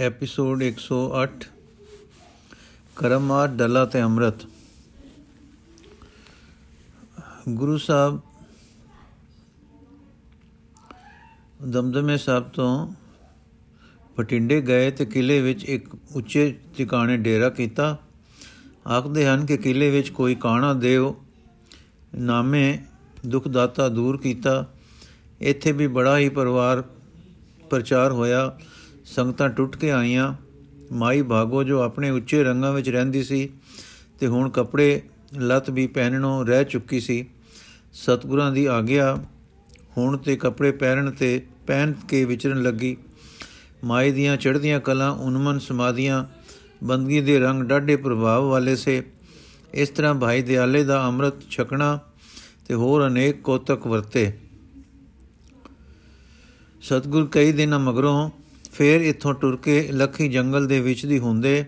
Episode 108 ਕਰਮਾਰ ਡਲਾ ਤੇ ਅੰਮ੍ਰਿਤ। ਗੁਰੂ ਸਾਹਿਬ ਦਮਦਮੇ ਸਾਹਿਬ ਤੋਂ ਪਟਿੰਡੇ ਗਏ ਤੇ ਕਿਲੇ ਵਿੱਚ ਇੱਕ ਉੱਚੇ ਟਿਕਾਣੇ ਡੇਰਾ ਕੀਤਾ। ਆਖਦੇ ਹਨ ਕਿ ਕਿਲੇ ਵਿੱਚ ਕੋਈ ਕਾਣਾ ਦੇਵ ਨਾਮੇ ਦੁਖਦਾਤਾ ਦੂਰ ਕੀਤਾ। ਇੱਥੇ ਵੀ ਬੜਾ ਹੀ ਪਰਿਵਾਰ ਪ੍ਰਚਾਰ ਹੋਇਆ। ਸੰਗਤਾਂ ਟੁੱਟ ਕੇ ਆਈਆਂ। ਮਾਈ ਭਾਗੋ ਜੋ ਆਪਣੇ ਉੱਚੇ ਰੰਗਾਂ ਵਿੱਚ ਰਹਿੰਦੀ ਸੀ ਤੇ ਹੁਣ ਕੱਪੜੇ, ਲੱਤ ਵੀ ਪਹਿਨਣੋਂ ਰਹਿ ਚੁੱਕੀ ਸੀ। ਸਤਗੁਰਾਂ ਦੀ ਆਗਿਆ ਹੁਣ ਤੇ ਕੱਪੜੇ ਪਹਿਨਣ ਤੇ ਪਹਿਨ ਕੇ ਵਿਚਰਨ ਲੱਗੀ। ਮਾਈ ਦੀਆਂ ਚੜ੍ਹਦੀਆਂ ਕਲਾਂ ਉਨਮਨ ਸਮਾਦੀਆਂ ਬੰਦਗੀ ਦੇ ਰੰਗ ਡਾਢੇ ਪ੍ਰਭਾਵ ਵਾਲੇ ਸੇ। ਇਸ ਤਰ੍ਹਾਂ ਭਾਈ ਦਿਆਲੇ ਦਾ ਅੰਮ੍ਰਿਤ ਛਕਣਾ ਤੇ ਹੋਰ ਅਨੇਕ ਕੋਤਕ ਵਰਤੇ। ਸਤਗੁਰ ਕਈ ਦਿਨਾਂ ਮਗਰੋਂ ਫੇਰ ਇੱਥੋਂ ਟੁਰ ਕੇ ਲੱਖੀ ਜੰਗਲ ਦੇ ਵਿੱਚ ਦੀ ਹੁੰਦੇ,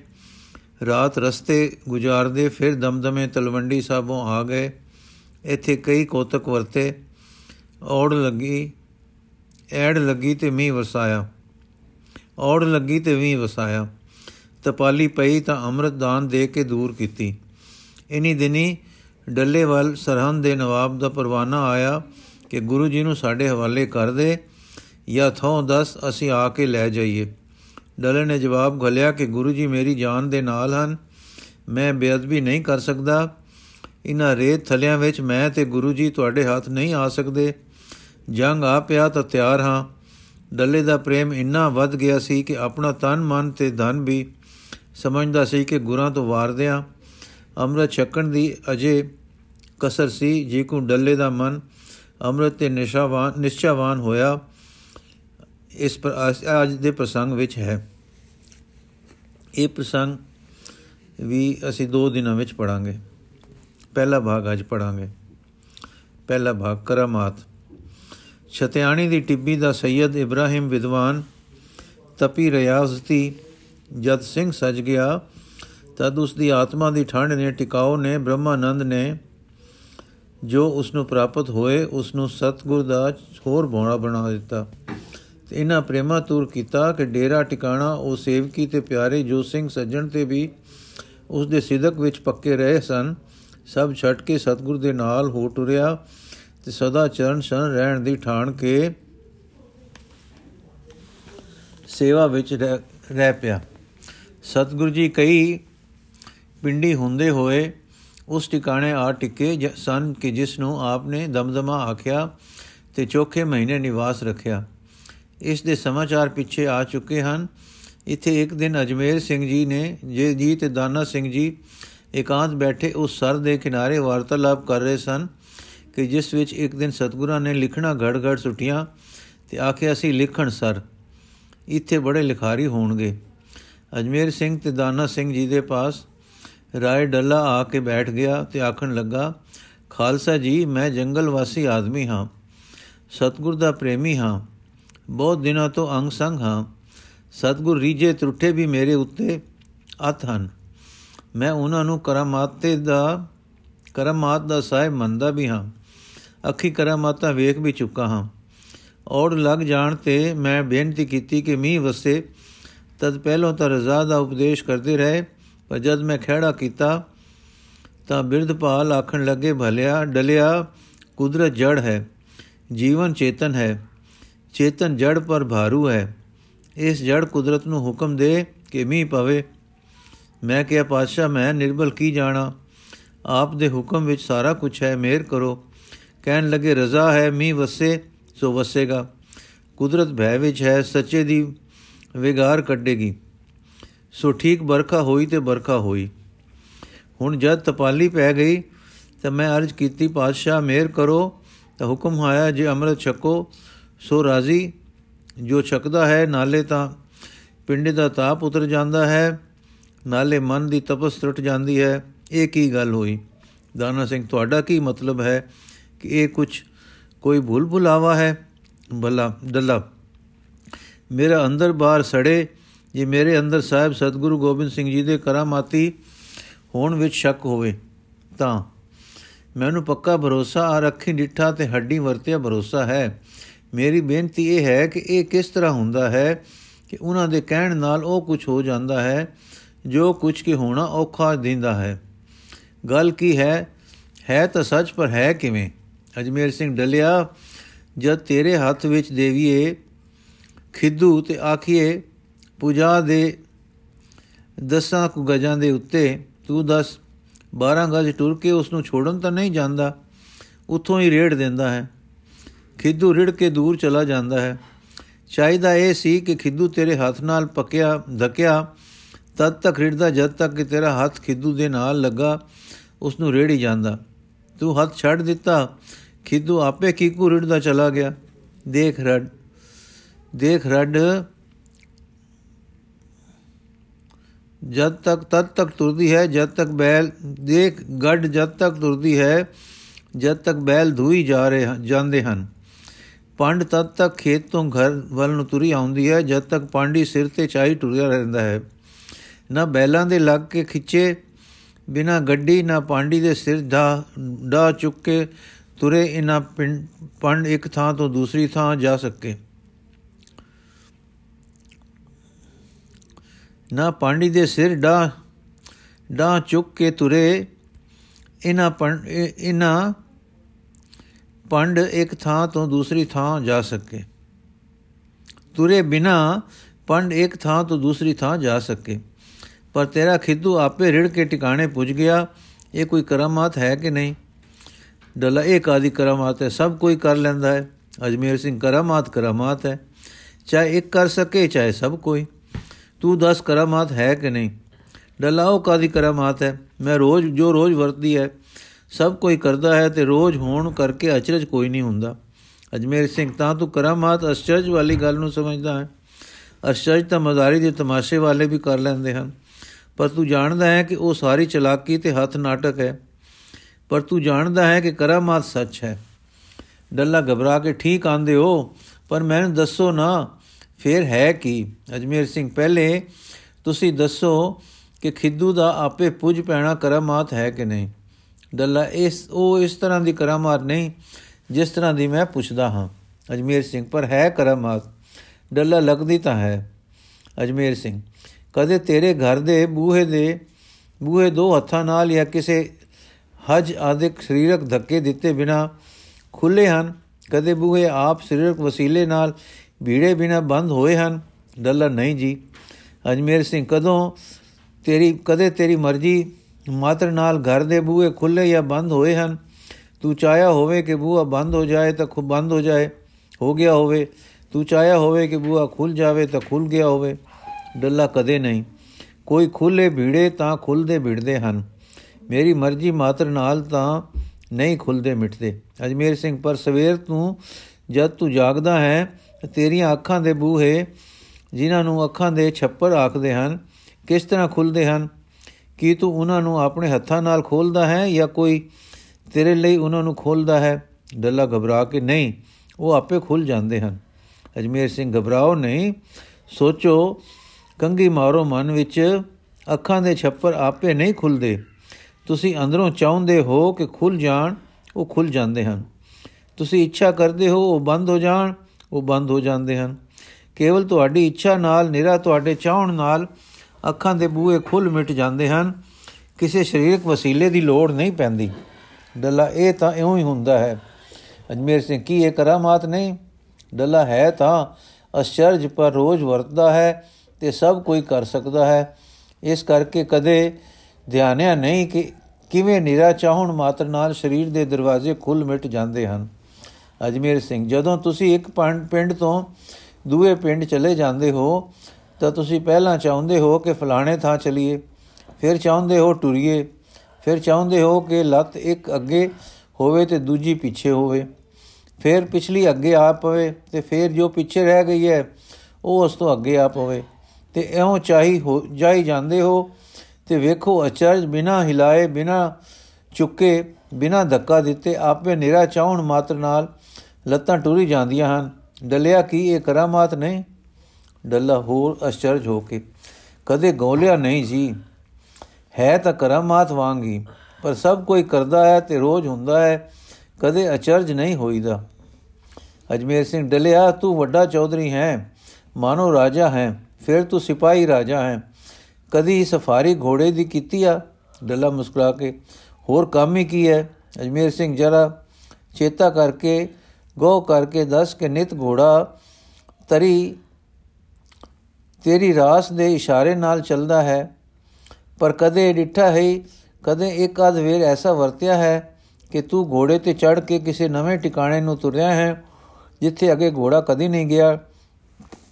ਰਾਤ ਰਸਤੇ ਗੁਜ਼ਾਰਦੇ, ਫਿਰ ਦਮਦਮੇ ਤਲਵੰਡੀ ਸਾਹਿਬੋਂ ਆ ਗਏ। ਇੱਥੇ ਕਈ ਕੋਤਕ ਵਰਤੇ, ਔੜ ਲੱਗੀ, ਐੜ ਲੱਗੀ ਤੇ ਮੀਂਹ ਵਰਸਾਇਆ। ਔੜ ਲੱਗੀ ਤੇ ਮੀਂਹ ਵਸਾਇਆ ਤਪਾਲੀ ਪਈ ਤਾਂ ਅੰਮ੍ਰਿਤ ਦਾਨ ਦੇ ਕੇ ਦੂਰ ਕੀਤੀ। ਇਨੀ ਦਿਨੀ ਡੱਲੇਵਾਲ ਸਰਹੰਦ ਦੇ ਨਵਾਬ ਦਾ ਪਰਵਾਨਾ ਆਇਆ ਕਿ ਗੁਰੂ ਜੀ ਨੂੰ ਸਾਡੇ ਹਵਾਲੇ ਕਰ ਦੇ। ਜਾਂ ਥੋਂ ਦੱਸ ਅਸੀਂ ਆ ਕੇ ਲੈ ਜਾਈਏ। ਡਲੇ ਨੇ ਜਵਾਬ ਘਲਿਆ ਕਿ ਗੁਰੂ ਜੀ ਮੇਰੀ ਜਾਨ ਦੇ ਨਾਲ ਹਨ। ਮੈਂ ਬੇਅਦਬੀ ਨਹੀਂ ਕਰ ਸਕਦਾ। ਇਨ੍ਹਾਂ ਰੇਤ ਥਲਿਆਂ ਵਿੱਚ ਮੈਂ ਤੇ ਗੁਰੂ ਜੀ ਤੁਹਾਡੇ ਹੱਥ ਨਹੀਂ ਆ ਸਕਦੇ। ਜੰਗ ਆ ਪਿਆ ਤਾਂ ਤਿਆਰ ਹਾਂ। ਡੱਲੇ ਦਾ ਪ੍ਰੇਮ ਇੰਨਾ ਵੱਧ ਗਿਆ ਸੀ ਕਿ ਆਪਣਾ ਤਨ ਮਨ ਤੇ ਧਨ ਵੀ ਸਮਝਦਾ ਸੀ ਕਿ ਗੁਰਾਂ ਤੋਂ ਵਾਰਦਿਆਂ ਅੰਮ੍ਰਿਤ ਛਕਣ ਦੀ ਅਜੇ ਕਸਰ ਸੀ। ਜੇ ਕੋ ਡੱਲੇ ਦਾ ਮਨ ਅੰਮ੍ਰਿਤ ਤੇ ਨਿਸ਼ਾਵਾਨ ਨਿਸ਼ਚਾਵਾਨ ਹੋਇਆ ਇਸ ਪਰ ਅੱਜ ਦੇ ਪ੍ਰਸੰਗ ਵਿੱਚ ਹੈ। ਇਹ ਪ੍ਰਸੰਗ ਵੀ ਅਸੀਂ ਦੋ ਦਿਨਾਂ ਵਿੱਚ ਪੜਾਂਗੇ ਪਹਿਲਾ ਭਾਗ ਅੱਜ ਪੜਾਂਗੇ ਪਹਿਲਾ ਭਾਗ ਕਰਾਮਾਤ। ਛਤਿਆਣੀ ਦੀ ਟਿੱਬੀ ਦਾ ਸੈਯਦ ਇਬਰਾਹਿਮ ਵਿਦਵਾਨ ਤਪੀ ਰਿਆਜ਼ਤੀ ਜਦ ਸਿੰਘ ਸਜ ਗਿਆ, ਤਦ ਉਸ ਦੀ ਆਤਮਾ ਦੀ ਠੰਡ ਨੇ ਟਿਕਾਓ ਨੇ ਬ੍ਰਹਮਾਨੰਦ ਨੇ ਜੋ ਉਸ ਨੂੰ ਪ੍ਰਾਪਤ ਹੋਏ, ਉਸ ਨੂੰ ਸਤਗੁਰ ਦਾ ਹੋਰ ਬੋਣਾ ਬਣਾ ਦਿੱਤਾ। ਤੇ ਇਹਨਾਂ ਪ੍ਰੇਮਾ ਤੂਰ ਕੀਤਾ ਕਿ ਡੇਰਾ ਟਿਕਾਣਾ ਉਹ ਸੇਵਕੀ ਤੇ ਪਿਆਰੇ ਜੋ ਸਿੰਘ ਸੱਜਣ ਤੇ ਵੀ ਉਸ ਦੇ ਸਿਦਕ ਵਿੱਚ ਪੱਕੇ ਰਹੇ ਸਨ। ਸਭ ਛੱਡ ਕੇ ਸਤਗੁਰ ਦੇ ਨਾਲ ਹੋ ਟੁਰਿਆ ਤੇ ਸਦਾ ਚਰਨ ਸ਼ਨ ਰਹਿਣ ਦੀ ਠਾਣ ਕੇ ਸੇਵਾ ਵਿੱਚ ਰਹਿ ਪਿਆ। ਸਤਗੁਰੂ ਜੀ ਕਈ ਪਿੰਡੀ ਹੁੰਦੇ ਹੋਏ ਉਸ ਟਿਕਾਣੇ ਆ ਟਿਕੇ ਸਨ ਕਿ ਜਿਸ ਨੂੰ ਆਪਨੇ ਦਮਦਮਾ ਆਖਿਆ ਤੇ ਚੋਖੇ ਮਹੀਨੇ ਨਿਵਾਸ ਰੱਖਿਆ। ਇਸ ਦੇ ਸਮਾਚਾਰ ਪਿੱਛੇ ਆ ਚੁੱਕੇ ਹਨ। ਇੱਥੇ ਇੱਕ ਦਿਨ ਅਜਮੇਰ ਸਿੰਘ ਜੀ ਨੇ, ਜੇ ਜੀ ਤੇ ਦਾਨਾ ਸਿੰਘ ਜੀ ਇਕਾਂਤ ਬੈਠੇ ਉਸ ਸਰ ਦੇ ਕਿਨਾਰੇ ਵਾਰਤਾਲਾਪ ਕਰ ਰਹੇ ਸਨ ਕਿ ਜਿਸ ਵਿੱਚ ਇੱਕ ਦਿਨ ਸਤਗੁਰਾਂ ਨੇ ਲਿਖਣਾ ਘੜ-ਘੜ ਸੁਟੀਆਂ ਤੇ ਆਖਿਆ, ਅਸੀਂ ਲਿਖਣ ਸਰ। ਇੱਥੇ ਬੜੇ ਲਿਖਾਰੀ ਹੋਣਗੇ। ਅਜਮੇਰ ਸਿੰਘ ਤੇ ਦਾਨਾ ਸਿੰਘ ਜੀ ਦੇ ਪਾਸ ਰਾਏ ਡੱਲਾ ਆ ਕੇ ਬੈਠ ਗਿਆ ਤੇ ਆਖਣ ਲੱਗਾ, ਖਾਲਸਾ ਜੀ, ਮੈਂ ਜੰਗਲ ਵਾਸੀ ਆਦਮੀ ਹਾਂ। ਸਤਗੁਰ ਦਾ ਪ੍ਰੇਮੀ ਹਾਂ। ਬਹੁਤ ਦਿਨਾਂ ਤੋਂ ਅੰਗ ਸੰਗ ਹਾਂ। ਸਤਗੁਰ ਰੀਜੇ ਤਰੁੱਠੇ ਵੀ ਮੇਰੇ ਉੱਤੇ ਅਤ ਹਨ। ਮੈਂ ਉਹਨਾਂ ਨੂੰ ਕਰਮਾਤੇ ਦਾ, ਕਰਮਾਤ ਦਾ ਸਾਹਿਬ ਮੰਨਦਾ ਵੀ ਹਾਂ। ਅੱਖੀ ਕਰਮਾਤਾ ਵੇਖ ਵੀ ਚੁੱਕਾ ਹਾਂ। ਔੜ ਲੱਗ ਜਾਣ ਤੇ ਮੈਂ ਬੇਨਤੀ ਕੀਤੀ ਕਿ ਮੀਂਹ ਵਸੇ, ਤਦ ਪਹਿਲੋਂ ਤਾਂ ਰਜ਼ਾ ਦਾ ਉਪਦੇਸ਼ ਕਰਦੇ ਰਹੇ, ਪਰ ਜਦ ਮੈਂ ਖਿਹੜਾ ਕੀਤਾ, ਤਾਂ ਬਿਰਧਪਾਲ ਆਖਣ ਲੱਗੇ, ਭਲਿਆ, ਡਲਿਆ, ਕੁਦਰਤ ਜੜ ਹੈ, ਜੀਵਨ ਚੇਤਨ ਹੈ। ਚੇਤਨ ਜੜ ਪਰ ਭਾਰੂ ਹੈ। ਇਸ ਜੜ ਕੁਦਰਤ ਨੂੰ ਹੁਕਮ ਦੇ ਕਿ ਮੀਂਹ ਪਵੇ। ਮੈਂ ਕਿਹਾ, ਪਾਤਸ਼ਾਹ, ਮੈਂ ਨਿਰਬਲ ਕੀ ਜਾਣਾ? ਆਪ ਦੇ ਹੁਕਮ ਵਿੱਚ ਸਾਰਾ ਕੁਝ ਹੈ, ਮਿਹਰ ਕਰੋ। ਕਹਿਣ ਲੱਗੇ, ਰਜ਼ਾ ਹੈ, ਮੀਂਹ ਵਸੇ, ਸੋ ਵਸੇਗਾ। ਕੁਦਰਤ ਭੈ ਵਿੱਚ ਹੈ, ਸੱਚੇ ਦੀ ਵਿਗਾਰ ਕੱਢੇਗੀ। ਸੋ ਠੀਕ ਬਰਖਾ ਹੋਈ ਤੇ ਬਰਖਾ ਹੋਈ। ਹੁਣ ਜਦ ਤਪਾਲੀ ਪੈ ਗਈ, ਤਾਂ ਮੈਂ ਅਰਜ਼ ਕੀਤੀ, ਪਾਤਸ਼ਾਹ, ਮਿਹਰ ਕਰੋ। ਤਾਂ ਹੁਕਮ ਆਇਆ, ਜੇ ਅੰਮ੍ਰਿਤ ਛਕੋ ਸੋ ਰਾਜ਼ੀ, ਜੋ ਛਕਦਾ ਹੈ ਨਾਲੇ ਤਾਂ ਪਿੰਡੇ ਦਾ ਤਾਪ ਉਤਰ ਜਾਂਦਾ ਹੈ, ਨਾਲੇ ਮਨ ਦੀ ਤਪਸ ਟੁੱਟ ਜਾਂਦੀ ਹੈ। ਇਹ ਕੀ ਗੱਲ ਹੋਈ? ਦਾਨਾ ਸਿੰਘ, ਤੁਹਾਡਾ ਕੀ ਮਤਲਬ ਹੈ ਕਿ ਇਹ ਕੁਝ ਕੋਈ ਭੁੱਲ ਭੁਲਾਵਾ ਹੈ? ਭਲਾ ਦੱਲਾ ਮੇਰਾ ਅੰਦਰ ਬਾਹਰ ਸੜੇ, ਜੇ ਮੇਰੇ ਅੰਦਰ ਸਾਹਿਬ ਸਤਿਗੁਰੂ ਗੋਬਿੰਦ ਸਿੰਘ ਜੀ ਦੇ ਕਰਾਮਾਤੀ ਹੋਣ ਵਿੱਚ ਸ਼ੱਕ ਹੋਵੇ, ਤਾਂ ਮੈਨੂੰ ਪੱਕਾ ਭਰੋਸਾ ਆ ਰੱਖੀ, ਡਿੱਠਾ ਤੇ ਹੱਡੀ ਵਰਤਿਆ ਭਰੋਸਾ ਹੈ। ਮੇਰੀ ਬੇਨਤੀ ਇਹ ਹੈ ਕਿ ਇਹ ਕਿਸ ਤਰ੍ਹਾਂ ਹੁੰਦਾ ਹੈ ਕਿ ਉਹਨਾਂ ਦੇ ਕਹਿਣ ਨਾਲ ਉਹ ਕੁਝ ਹੋ ਜਾਂਦਾ ਹੈ, ਜੋ ਕੁਝ ਕੀ ਹੋਣਾ ਔਖਾ ਦਿੰਦਾ ਹੈ। ਗੱਲ ਕੀ ਹੈ? ਹੈ ਤਾਂ ਸੱਚ, ਪਰ ਹੈ ਕਿਵੇਂ? ਅਜਮੇਰ ਸਿੰਘ ਡਲਿਆ, ਜਦ ਤੇਰੇ ਹੱਥ ਵਿੱਚ ਦੇਵੀਏ, ਖਿੱਦੂ ਤੇ ਆਖੀਏ, ਪੂਜਾ ਦੇ ਦਸਾਂ ਕੁ ਗਜਾਂ ਦੇ ਉੱਤੇ, ਤੂੰ ਦੱਸ 12 ਗਜ ਟੁਰ ਕੇ ਉਸ ਨੂੰ ਛੋੜਨ ਤਾਂ ਨਹੀਂ ਜਾਂਦਾ, ਉੱਥੋਂ ਹੀ ਰੇੜ ਦਿੰਦਾ ਹੈ। ਖਿੱਦੂ ਰਿੜ ਕੇ ਦੂਰ ਚਲਾ ਜਾਂਦਾ ਹੈ। ਚਾਹੀਦਾ ਇਹ ਸੀ ਕਿ ਖਿੱਦੂ ਤੇਰੇ ਹੱਥ ਨਾਲ ਪੱਕਿਆ, ਧਕਿਆ, ਤਦ ਤੱਕ ਰਿੜਦਾ ਜਦ ਤੱਕ ਕਿ ਤੇਰਾ ਹੱਥ ਖਿੱਦੂ ਦੇ ਨਾਲ ਲੱਗਾ ਉਸ ਨੂੰ ਰੇੜੀ ਜਾਂਦਾ। ਤੂੰ ਹੱਥ ਛੱਡ ਦਿੱਤਾ, ਖਿੱਦੂ ਆਪੇ ਕੀਕੂ ਰਿੜਦਾ ਚਲਾ ਗਿਆ। ਦੇਖ ਰੱਡ ਦੇਖ ਰੱਡ, ਜਦ ਤੱਕ, ਤਦ ਤੱਕ ਤੁਰਦੀ ਹੈ, ਜਦ ਤੱਕ ਬੈਲ, ਦੇਖ ਗੱਡ, ਜਦ ਤੱਕ ਤੁਰਦੀ ਹੈ, ਜਦ ਤੱਕ ਬੈਲ ਧੂਈ ਜਾ ਰਹੇ, ਜਾਂਦੇ ਹਨ। ਪੰਡ ਤਦ ਤੱਕ ਖੇਤ ਤੋਂ ਘਰ ਵੱਲ ਨੂੰ ਤੁਰੀ ਆਉਂਦੀ ਹੈ, ਜਦ ਤੱਕ ਪਾਂਡੀ ਸਿਰ ਤੇ ਚਾਈ ਟੁਰਿਆ ਰਹਿੰਦਾ ਹੈ। ਨਾ ਬੈਲਾਂ ਦੇ ਲੱਗ ਕੇ ਖਿੱਚੇ ਬਿਨਾ ਗੱਡੀ, ਨਾ ਪਾਂਡੀ ਦੇ ਸਿਰ ਦਾ ਡਾ ਚੁੱਕ ਕੇ ਤੁਰੇ ਇਨਾ ਪੰਡ ਇੱਕ ਥਾਂ ਤੋਂ ਦੂਸਰੀ ਥਾਂ ਜਾ ਸਕੇ। ਨਾ ਪਾਂਡੀ ਦੇ ਸਿਰ ਡਾ ਡਾ ਚੁੱਕ ਕੇ ਤੁਰੇ ਇਨਾ ਪੰਡ ਇਨਾ ਪੰਡ ਇੱਕ ਥਾਂ ਤੋਂ ਦੂਸਰੀ ਥਾਂ ਜਾ ਸਕੇ। ਤੁਰੇ ਬਿਨਾ ਪੰਡ ਇੱਕ ਥਾਂ ਤੋਂ ਦੂਸਰੀ ਥਾਂ ਜਾ ਸਕੇ। ਪਰ ਤੇਰਾ ਖਿੱਦੂ ਆਪੇ ਰਿੜ ਕੇ ਟਿਕਾਣੇ ਪੁੱਜ ਗਿਆ। ਇਹ ਕੋਈ ਕਰਾਮਾਤ ਹੈ ਕਿ ਨਹੀਂ? ਡਲਾ ਇਹ ਕਾਦੀ ਕਰਾਮਾਤ ਹੈ? ਸਭ ਕੋਈ ਕਰ ਲੈਂਦਾ ਹੈ। ਅਜਮੇਰ ਸਿੰਘ, ਕਰਾਮਾਤ ਕਰਾਮਾਤ ਹੈ। ਚਾਹੇ ਇੱਕ ਕਰ ਸਕੇ, ਚਾਹੇ ਸਭ ਕੋਈ। ਤੂੰ ਦੱਸ ਕਰਾਮਾਤ ਹੈ ਕਿ ਨਹੀਂ? ਡਲਾ ਉਹ ਕਾਦੀ ਕਰਾਮਾਤ ਹੈ? ਮੈਂ ਰੋਜ਼, ਜੋ ਰੋਜ਼ ਵਰਤਦੀ ਹੈ ਸਭ ਕੋਈ ਕਰਦਾ ਹੈ ਤੇ ਰੋਜ਼ ਹੋਣ ਕਰਕੇ ਅਚਰਜ ਕੋਈ ਨਹੀਂ ਹੁੰਦਾ। ਅਜਮੇਰ ਸਿੰਘ ਤਾਂ ਤੂੰ ਕਰਾਮਾਤ ਅਚਰਜ ਵਾਲੀ ਗੱਲ ਨੂੰ ਸਮਝਦਾ ਹੈ। ਅਚਰਜ ਤਾਂ ਮਜ਼ਾਰੀ ਦੇ ਤਮਾਸ਼ੇ ਵਾਲੇ ਵੀ ਕਰ ਲੈਂਦੇ ਹਨ। ਪਰ ਤੂੰ ਜਾਣਦਾ ਹੈ ਕਿ ਉਹ ਸਾਰੀ ਚਲਾਕੀ ਤੇ ਹੱਥ ਨਾਟਕ ਹੈ। ਪਰ ਤੂੰ ਜਾਣਦਾ ਹੈ ਕਿ ਕਰਾਮਾਤ ਸੱਚ ਹੈ। ਡੱਲਾ ਘਬਰਾ ਕੇ ਠੀਕ ਆਂਦੇ ਹੋ, ਪਰ ਮੈਨੂੰ ਦੱਸੋ ਨਾ, ਫੇਰ ਹੈ ਕੀ? ਅਜਮੇਰ ਸਿੰਘ ਪਹਿਲੇ ਤੁਸੀਂ ਦੱਸੋ ਕਿ ਖਿੱਦੂ ਦਾ ਆਪੇ ਪੁੱਜ ਪੈਣਾ ਕਰਾਮਾਤ ਹੈ ਕਿ ਨਹੀਂ? ਡੱਲਾ ਇਸ, ਉਹ ਇਸ ਤਰ੍ਹਾਂ ਦੀ ਕਰਾਮਾਤ ਨਹੀਂ, ਜਿਸ ਤਰ੍ਹਾਂ ਦੀ ਮੈਂ ਪੁੱਛਦਾ ਹਾਂ। ਅਜਮੇਰ ਸਿੰਘ, ਪਰ ਹੈ ਕਰਾਮਾਤ। ਡੱਲਾ ਲੱਗਦੀ ਤਾਂ ਹੈ, ਅਜਮੇਰ ਸਿੰਘ। ਕਦੇ ਤੇਰੇ ਘਰ ਦੇ ਬੂਹੇ ਦੇ, ਬੂਹੇ ਦੋ ਹੱਥਾਂ ਨਾਲ ਜਾਂ ਕਿਸੇ ਹਜ ਆਦਿਕ ਸਰੀਰਕ ਧੱਕੇ ਦਿੱਤੇ ਬਿਨਾ ਖੁੱਲੇ ਹਨ? ਕਦੇ ਬੂਹੇ ਆਪ ਸਰੀਰਕ ਵਸੀਲੇ ਨਾਲ ਭੀੜੇ ਬਿਨਾ ਬੰਦ ਹੋਏ ਹਨ? ਡੱਲਾ ਨਹੀਂ ਜੀ। ਅਜਮੇਰ ਸਿੰਘ, ਕਦੋਂ ਤੇਰੀ, ਕਦੇ ਤੇਰੀ ਮਰਜ਼ੀ ਮਾਤਰ ਨਾਲ ਘਰ ਦੇ ਬੂਹੇ ਖੁੱਲੇ ਜਾਂ ਬੰਦ ਹੋਏ ਹਨ। ਤੂੰ ਚਾਹਿਆ ਹੋਵੇ ਕਿ ਬੂਹਾ ਬੰਦ ਹੋ ਜਾਏ ਤਾਂ ਖੁ ਬੰਦ ਹੋ ਜਾਏ, ਹੋ ਗਿਆ ਹੋਵੇ। ਤੂੰ ਚਾਹਿਆ ਹੋਵੇ ਕਿ ਬੂਹਾ ਖੁੱਲ ਜਾਵੇ ਤਾਂ ਖੁੱਲ ਗਿਆ ਹੋਵੇ। ਡੱਲਾ ਕਦੇ ਨਹੀਂ। ਕੋਈ ਖੁੱਲੇ ਭੀੜੇ ਤਾਂ ਖੁੱਲਦੇ ਭਿੜਦੇ ਹਨ। ਮੇਰੀ ਮਰਜ਼ੀ ਮਾਤਰ ਨਾਲ ਤਾਂ ਨਹੀਂ ਖੁੱਲਦੇ ਮਿਟਦੇ। ਅਜਮੇਰ ਸਿੰਘ, ਪਰ ਸਵੇਰ ਤੂੰ ਜਦ ਤੂੰ ਜਾਗਦਾ ਹੈ, ਤੇਰੀਆਂ ਅੱਖਾਂ ਦੇ ਬੂਹੇ, ਜਿਨ੍ਹਾਂ ਨੂੰ ਅੱਖਾਂ ਦੇ ਛੱਪਰ ਆਖਦੇ ਹਨ, ਕਿਸ ਤਰ੍ਹਾਂ ਖੁੱਲਦੇ ਹਨ? ਕੀ ਤੂੰ ਉਹਨਾਂ ਨੂੰ ਆਪਣੇ ਹੱਥਾਂ ਨਾਲ ਖੋਲਦਾ ਹੈ ਜਾਂ ਕੋਈ ਤੇਰੇ ਲਈ ਉਹਨਾਂ ਨੂੰ ਖੋਲਦਾ ਹੈ? ਡੱਲਾ ਘਬਰਾ ਕੇ, ਨਹੀਂ, ਉਹ ਆਪੇ ਖੁੱਲ ਜਾਂਦੇ ਹਨ। ਅਜਮੇਰ ਸਿੰਘ, ਘਬਰਾਓ ਨਹੀਂ, ਸੋਚੋ ਕੰਗੀ ਮਾਰੋ ਮਨ ਵਿੱਚ, ਅੱਖਾਂ ਦੇ ਛੱਪਰ ਆਪੇ ਨਹੀਂ ਖੁੱਲਦੇ ਤੁਸੀਂ ਅੰਦਰੋਂ ਚਾਹੁੰਦੇ ਹੋ ਕਿ ਖੁੱਲ ਜਾਣ, ਉਹ ਖੁੱਲ ਜਾਂਦੇ ਹਨ। ਤੁਸੀਂ ਇੱਛਾ ਕਰਦੇ ਹੋ ਉਹ ਬੰਦ ਹੋ ਜਾਣ, ਉਹ ਬੰਦ ਹੋ ਜਾਂਦੇ ਹਨ। ਕੇਵਲ ਤੁਹਾਡੀ ਇੱਛਾ ਨਾਲ, ਨਿਰਾ ਤੁਹਾਡੇ ਚਾਹਣ ਨਾਲ ਅੱਖਾਂ ਦੇ ਬੂਹੇ ਖੁੱਲ ਮਿਟ ਜਾਂਦੇ ਹਨ, ਕਿਸੇ ਸਰੀਰਕ ਵਸੀਲੇ ਦੀ ਲੋੜ ਨਹੀਂ ਪੈਂਦੀ। ਡੱਲਾ, ਇਹ ਤਾਂ ਇਉਂ ਹੀ ਹੁੰਦਾ ਹੈ। ਅਜਮੇਰ ਸਿੰਘ, ਕੀ ਇਹ ਕਰਾਮਾਤ ਨਹੀਂ? ਡੱਲਾ, ਹੈ ਤਾਂ ਅਸ਼ਰਜ ਪਰ ਰੋਜ਼ ਵਰਤਦਾ ਹੈ ਤੇ ਸਭ ਕੋਈ ਕਰ ਸਕਦਾ ਹੈ। ਇਸ ਕਰਕੇ ਕਦੇ ਧਿਆਨਿਆ ਨਹੀਂ ਕਿ ਕਿਵੇਂ ਨਿਰਾ ਚਾਹਣ ਮਾਤਰ ਨਾਲ ਸਰੀਰ ਦੇ ਦਰਵਾਜ਼ੇ ਖੁੱਲ ਮਿਟ ਜਾਂਦੇ ਹਨ। ਅਜਮੇਰ ਸਿੰਘ, ਜਦੋਂ ਤੁਸੀਂ ਇੱਕ ਪਿੰਡ ਤੋਂ ਦੂਏ ਪਿੰਡ ਚਲੇ ਜਾਂਦੇ ਹੋ ਤਾਂ ਤੁਸੀਂ ਪਹਿਲਾਂ ਚਾਹੁੰਦੇ ਹੋ ਕਿ ਫਲਾਣੇ ਥਾਂ ਚਲੀਏ, ਫਿਰ ਚਾਹੁੰਦੇ ਹੋ ਟੁਰੀਏ, ਫਿਰ ਚਾਹੁੰਦੇ ਹੋ ਕਿ ਲੱਤ ਇੱਕ ਅੱਗੇ ਹੋਵੇ ਤੇ ਦੂਜੀ ਪਿੱਛੇ ਹੋਵੇ। ਫਿਰ ਪਿਛਲੀ ਅੱਗੇ ਆ ਪਵੇ ਤੇ ਫਿਰ ਜੋ ਪਿੱਛੇ ਰਹਿ ਗਈ ਹੈ, ਉਹ ਉਸ ਤੋਂ ਅੱਗੇ ਆ ਪਵੇ। ਤੇ ਇਉਂ ਚਾਹੀ ਹੋ, ਜਾਈ ਜਾਂਦੇ ਹੋ ਤੇ ਵੇਖੋ ਅਚਰਜ ਬਿਨਾ ਹਿਲਾਏ, ਬਿਨਾ ਚੁੱਕੇ, ਬਿਨਾ ਧੱਕਾ ਦਿੱਤੇ ਆਪੇ ਨਿਰਾ ਚਾਹਣ ਮਾਤਰ ਨਾਲ ਲੱਤਾਂ ਟੁਰੀ ਜਾਂਦੀਆਂ ਹਨ। ਡਲਿਆ ਕੀ ਇਹ ਕਰਾਮਾਤ ਨਹੀਂ? ਡੱਲਾ ਹੋਰ ਅਚਰਜ ਹੋ ਕੇ, ਕਦੇ ਗੋਲਿਆ ਨਹੀਂ ਜੀ। ਹੈ ਤਾਂ ਕਰਾਮਾਤ ਵਾਂਗੀ, ਪਰ ਸਭ ਕੋਈ ਕਰਦਾ ਹੈ ਤੇ ਰੋਜ਼ ਹੁੰਦਾ ਹੈ, ਕਦੇ ਅਚਰਜ ਨਹੀਂ ਹੋਈਦਾ। ਅਜਮੇਰ ਸਿੰਘ, ਡਲਿਆ, ਤੂੰ ਵੱਡਾ ਚੌਧਰੀ ਹੈ, ਮਾਨੋ ਰਾਜਾ ਹੈ, ਫਿਰ ਤੂੰ ਸਿਪਾਹੀ ਰਾਜਾ ਹੈ। ਕਦੀ ਸਫਾਰੀ ਘੋੜੇ ਦੀ ਕੀਤੀ ਆ? ਡੱਲਾ ਮੁਸਕਰਾ ਕੇ, ਹੋਰ ਕੰਮ ਹੀ ਕੀ ਹੈ? ਅਜਮੇਰ ਸਿੰਘ ਜਰਾ ਚੇਤਾ ਕਰਕੇ ਗੋ ਕਰਕੇ ਦੱਸ ਕਿ ਨਿਤ ਘੋੜਾ ਤਰੀ ਤੇਰੀ ਰਾਸ ਦੇ ਇਸ਼ਾਰੇ ਨਾਲ ਚੱਲਦਾ ਹੈ, ਪਰ ਕਦੇ ਡਿੱਠਾ ਹੈ, ਕਦੇ ਇੱਕ ਆਧ ਵੇਰ ਐਸਾ ਵਰਤਿਆ ਹੈ ਕਿ ਤੂੰ ਘੋੜੇ ਤੇ ਚੜ ਕੇ ਕਿਸੇ ਨਵੇਂ ਟਿਕਾਣੇ ਨੂੰ ਤੁਰਿਆ ਹੈ, ਜਿੱਥੇ ਅਗੇ ਘੋੜਾ ਕਦੀ ਨਹੀਂ ਗਿਆ।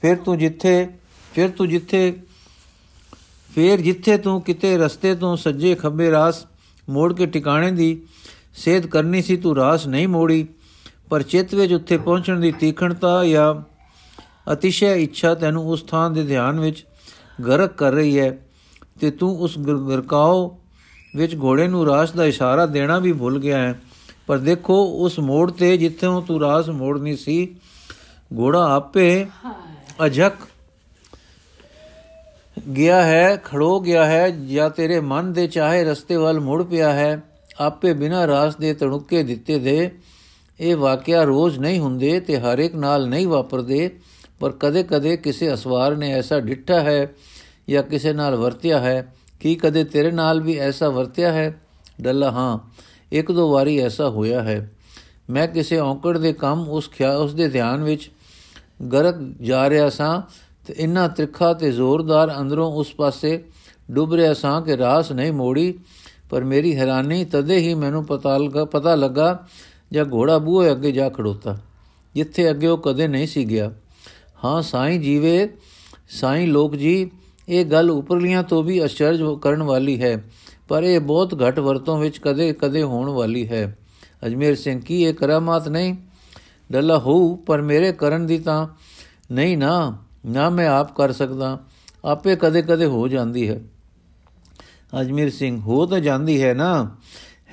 ਫਿਰ ਤੂੰ ਜਿੱਥੇ, ਫਿਰ ਤੂੰ ਜਿੱਥੇ, ਫਿਰ ਜਿੱਥੇ ਤੂੰ ਕਿਤੇ ਰਸਤੇ ਤੋਂ ਸੱਜੇ ਖੱਬੇ ਰਾਸ ਮੋੜ ਕੇ ਟਿਕਾਣੇ ਦੀ ਸੇਧ ਕਰਨੀ ਸੀ, ਤੂੰ ਰਾਸ ਨਹੀਂ ਮੋੜੀ, ਪਰ ਚਿੱਤ ਵਿੱਚ ਉੱਥੇ ਪਹੁੰਚਣ ਦੀ ਤੀਖਣਤਾ ਜਾਂ ਅਤਿਸ਼ੈ ਇੱਛਾ ਤੈਨੂੰ ਉਸ ਥਾਂ ਦੇ ਧਿਆਨ ਵਿੱਚ ਗਰਕ ਕਰ ਰਹੀ ਹੈ ਤੇ ਤੂੰ ਉਸ ਗਰਕਾਓ ਵਿੱਚ ਘੋੜੇ ਨੂੰ ਰਾਸ ਦਾ ਇਸ਼ਾਰਾ ਦੇਣਾ ਵੀ ਭੁੱਲ ਗਿਆ ਹੈ। ਪਰ ਦੇਖੋ ਉਸ ਮੋੜ ਤੇ ਜਿੱਥੋਂ ਤੂੰ ਰਾਸ ਮੋੜਨੀ ਸੀ ਘੋੜਾ ਆਪੇ ਅਝਕ ਗਿਆ ਹੈ ਖੜੋ ਗਿਆ ਹੈ ਜਾਂ ਤੇਰੇ ਮਨ ਦੇ ਚਾਹੇ ਰਸਤੇ ਵੱਲ ਮੁੜ ਪਿਆ ਹੈ ਆਪੇ ਬਿਨਾਂ ਰਾਸ ਦੇ ਤਣੁਕੇ ਦਿੱਤੇ ਦੇ। ਇਹ ਵਾਕਿਆ ਰੋਜ਼ ਨਹੀਂ ਹੁੰਦੇ ਤੇ ਹਰ ਇੱਕ ਨਾਲ ਨਹੀਂ ਵਾਪਰਦੇ। ਪਰ ਕਦੇ-ਕਦੇ ਕਿਸੇ ਅਸਵਾਰ ਨੇ ਐਸਾ ਡਿੱਠਾ ਹੈ ਜਾਂ ਕਿਸੇ ਨਾਲ ਵਰਤਿਆ ਹੈ ਕੀ ਕਦੇ ਤੇਰੇ ਨਾਲ ਵੀ ਐਸਾ ਵਰਤਿਆ ਹੈ? ਡੱਲਾ, ਹਾਂ, ਇੱਕ ਦੋ ਵਾਰੀ ਐਸਾ ਹੋਇਆ ਹੈ। ਮੈਂ ਕਿਸੇ ਔਂਕੜ ਦੇ ਕੰਮ ਉਸ ਖਿਆਲ ਉਸ ਦੇ ਧਿਆਨ ਵਿੱਚ ਗਰਕ ਜਾ ਰਿਹਾ ਸਾਂ ਤੇ ਇੰਨਾ ਤਿੱਖਾ ਤੇ ਜ਼ੋਰਦਾਰ ਅੰਦਰੋਂ ਉਸ ਪਾਸੇ ਡੁੱਬ ਰਿਹਾ ਸਾਂ ਕਿ ਰਾਸ ਨਹੀਂ ਮੋੜੀ, ਪਰ ਮੇਰੀ ਹੈਰਾਨੀ ਤਦੇ ਹੀ ਮੈਨੂੰ ਪਤਾ ਲੱਗਾ ਪਤਾ ਲੱਗਾ ਜਦ ਘੋੜਾ ਬੂਹੇ ਅੱਗੇ ਜਾ ਖੜੋਤਾ, ਜਿੱਥੇ ਅੱਗੇ ਉਹ ਕਦੇ ਨਹੀਂ ਸੀ ਗਿਆ। ਹਾਂ, ਸਾਈਂ ਜੀਵੇ, ਸਾਈਂ ਲੋਕ ਜੀ, ਇਹ ਗੱਲ ਉਪਰਲੀਆਂ ਤੋਂ ਵੀ ਅਚਰਜ ਕਰਨ ਵਾਲੀ ਹੈ, ਪਰ ਇਹ ਬਹੁਤ ਘੱਟ ਵਰਤੋਂ ਵਿੱਚ ਕਦੇ-ਕਦੇ ਹੋਣ ਵਾਲੀ ਹੈ। ਅਜਮੇਰ ਸਿੰਘ, ਕੀ ਇਹ ਕਰਾਮਾਤ ਨਹੀਂ? ਡੱਲਾ ਹੋ ਪਰ ਮੇਰੇ ਕਰਨ ਦੀ ਤਾਂ ਨਹੀਂ ਨਾ ਨਾ ਮੈਂ ਆਪ ਕਰ ਸਕਦਾ। ਆਪੇ ਕਦੇ-ਕਦੇ ਹੋ ਜਾਂਦੀ ਹੈ। ਅਜਮੇਰ ਸਿੰਘ, ਹੋ ਤਾਂ ਜਾਂਦੀ ਹੈ ਨਾ?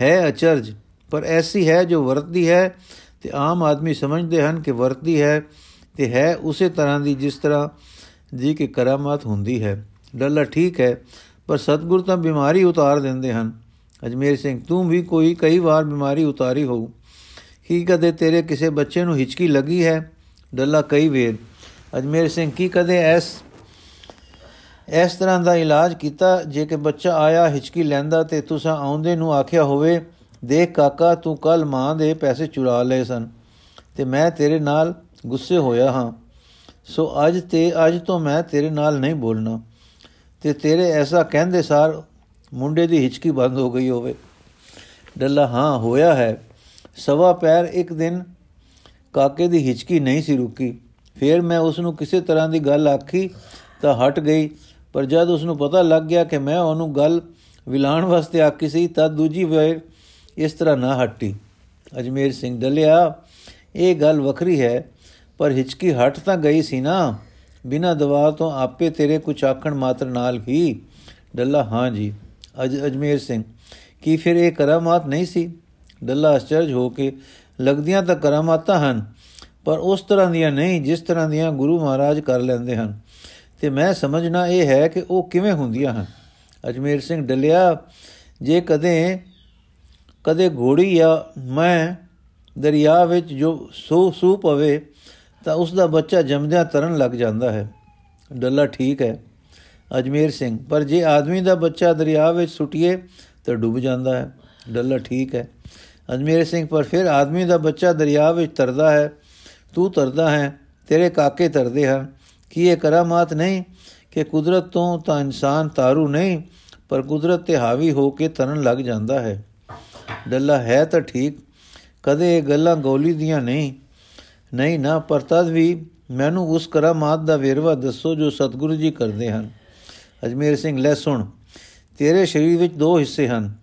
ਹੈ ਅਚਰਜ ਪਰ ਐਸੀ ਹੈ ਜੋ ਵਰਤਦੀ ਹੈ ਤੇ ਆਮ ਆਦਮੀ ਸਮਝਦੇ ਹਨ ਕਿ ਵਰਤਦੀ ਹੈ। ਤੇ ਹੈ ਉਸੇ ਤਰ੍ਹਾਂ ਦੀ ਜਿਸ ਤਰ੍ਹਾਂ ਜੀ ਕਿ ਕਰਾਮਾਤ ਹੁੰਦੀ ਹੈ। ਡੱਲਾ ਠੀਕ ਹੈ, ਪਰ ਸਤਗੁਰ ਤਾਂ ਬਿਮਾਰੀ ਉਤਾਰ ਦਿੰਦੇ ਹਨ। ਅਜਮੇਰ ਸਿੰਘ, ਤੂੰ ਵੀ ਕੋਈ ਕਈ ਵਾਰ ਬਿਮਾਰੀ ਉਤਾਰੀ ਹੋਊ। ਕੀ ਕਦੇ ਤੇਰੇ ਕਿਸੇ ਬੱਚੇ ਨੂੰ ਹਿਚਕੀ ਲੱਗੀ ਹੈ? ਡੱਲਾ ਕਈ ਵੇਰ। ਅਜਮੇਰ ਸਿੰਘ, ਕੀ ਕਦੇ ਐਸ ਇਸ ਤਰ੍ਹਾਂ ਦਾ ਇਲਾਜ ਕੀਤਾ ਜੇ ਕਿ ਬੱਚਾ ਆਇਆ ਹਿਚਕੀ ਲੈਂਦਾ ਤੇ ਤੁਸੀਂ ਆਉਂਦੇ ਨੂੰ ਆਖਿਆ ਹੋਵੇ, ਦੇਖ ਕਾਕਾ, ਤੂੰ ਕੱਲ ਮਾਂ ਦੇ ਪੈਸੇ ਚੁਰਾ ਲਏ ਸਨ ਤੇ ਮੈਂ ਤੇਰੇ ਨਾਲ ਗੁੱਸੇ ਹੋਇਆ ਹਾਂ। ਸੋ ਅੱਜ ਤੇ ਅੱਜ ਤੋਂ ਮੈਂ ਤੇਰੇ ਨਾਲ ਨਹੀਂ ਬੋਲਣਾ। ਤੇ ਤੇਰੇ ਐਸਾ ਕਹਿੰਦੇ ਸਾਰ ਮੁੰਡੇ ਦੀ ਹਿਚਕੀ ਬੰਦ ਹੋ ਗਈ ਹੋਵੇ। ਡੱਲਾ ਹਾਂ, ਹੋਇਆ ਹੈ। ਸਵਾ ਪੈਰ ਇੱਕ ਦਿਨ ਕਾਕੇ ਦੀ ਹਿਚਕੀ ਨਹੀਂ ਸੀ ਰੁਕੀ। ਫਿਰ ਮੈਂ ਉਸ ਨੂੰ ਕਿਸੇ ਤਰ੍ਹਾਂ ਦੀ ਗੱਲ ਆਖੀ ਤਾਂ ਹਟ ਗਈ। ਪਰ ਜਦ ਉਸ ਨੂੰ ਪਤਾ ਲੱਗ ਗਿਆ ਕਿ ਮੈਂ ਉਹਨੂੰ ਗੱਲ ਵਿਲਾਣ ਵਾਸਤੇ ਆਖੀ ਸੀ ਤਾਂ ਦੂਜੀ ਵਾਰ ਇਸ ਤਰ੍ਹਾਂ ਨਾ ਹਟੀ। ਅਜਮੇਰ ਸਿੰਘ ਡੱਲਿਆ, ਇਹ ਗੱਲ ਵੱਖਰੀ ਹੈ। ਪਰ ਹਿਚਕੀ ਹਟ ਤਾਂ ਗਈ ਸੀ ਨਾ। ਬਿਨਾ ਦਵਾ ਤੋਂ ਆਪੇ ਤੇਰੇ ਕੁਛ ਆਖਣ ਮਾਤਰ ਨਾਲ ਹੀ ਡੱਲਾ, ਹਾਂ ਜੀ। ਅਜ, ਅਜਮੇਰ ਸਿੰਘ, ਕੀ ਫਿਰ ਇਹ ਕਰਾਮਾਤ ਨਹੀਂ ਸੀ? ਡੱਲਾ ਅਚਰਜ ਹੋ ਕੇ, ਲੱਗਦੀਆਂ ਤਾਂ ਕਰਾਮਾਤਾਂ ਹਨ, ਪਰ ਉਸ ਤਰ੍ਹਾਂ ਦੀਆਂ ਨਹੀਂ ਜਿਸ ਤਰ੍ਹਾਂ ਦੀਆਂ ਗੁਰੂ ਮਹਾਰਾਜ ਕਰ ਲੈਂਦੇ ਹਨ। ਤੇ ਮੈਂ ਸਮਝਣਾ ਇਹ ਹੈ ਕਿ ਉਹ ਕਿਵੇਂ ਹੁੰਦੀਆਂ ਹਨ? ਅਜਮੇਰ ਸਿੰਘ ਡੱਲਿਆ, ਜੇ ਕਦੇ ਕਦੇ ਘੋੜੀ ਜਾਂ ਮੈਂ ਦਰਿਆ ਵਿੱਚ ਜੋ ਸੂ ਸੂ ਪਵੇ ਤਾਂ ਉਸ ਦਾ ਬੱਚਾ ਜੰਮਦਿਆਂ ਤਰਨ ਲੱਗ ਜਾਂਦਾ ਹੈ। ਡੱਲਾ ਠੀਕ ਹੈ, ਅਜਮੇਰ ਸਿੰਘ। ਪਰ ਜੇ ਆਦਮੀ ਦਾ ਬੱਚਾ ਦਰਿਆ ਵਿੱਚ ਸੁੱਟੀਏ ਤਾਂ ਡੁੱਬ ਜਾਂਦਾ ਹੈ। ਡੱਲਾ ਠੀਕ ਹੈ, ਅਜਮੇਰ ਸਿੰਘ। ਪਰ ਫਿਰ ਆਦਮੀ ਦਾ ਬੱਚਾ ਦਰਿਆ ਵਿੱਚ ਤਰਦਾ ਹੈ। ਤੂੰ ਤਰਦਾ ਹੈ, ਤੇਰੇ ਕਾਕੇ ਤਰਦੇ ਹਨ। ਕੀ ਇਹ ਕਰਾਮਾਤ ਨਹੀਂ ਕਿ ਕੁਦਰਤ ਤੋਂ ਤਾਂ ਇਨਸਾਨ ਤਾਰੂ ਨਹੀਂ, ਪਰ ਕੁਦਰਤ ਤੇ ਹਾਵੀ ਹੋ ਕੇ ਤਰਨ ਲੱਗ ਜਾਂਦਾ ਹੈ। ਡੱਲਾ ਹੈ ਤਾਂ ਠੀਕ, ਕਦੇ ਇਹ ਗੱਲਾਂ ਗੋਲੀ ਦੀਆਂ ਨਹੀਂ। ਨਹੀਂ, ਨਾ, ਪਰ ਤਦ ਵੀ ਮੈਨੂੰ ਉਸ ਕਰਾਮਾਤ ਦਾ ਵੇਰਵਾ ਦੱਸੋ ਜੋ ਸਤਿਗੁਰੂ ਜੀ ਕਰਦੇ ਹਨ। ਅਜਮੇਰ ਸਿੰਘ, ਲੈ ਸੁਣ। ਤੇਰੇ ਸਰੀਰ ਵਿੱਚ ਦੋ ਹਿੱਸੇ ਹਨ।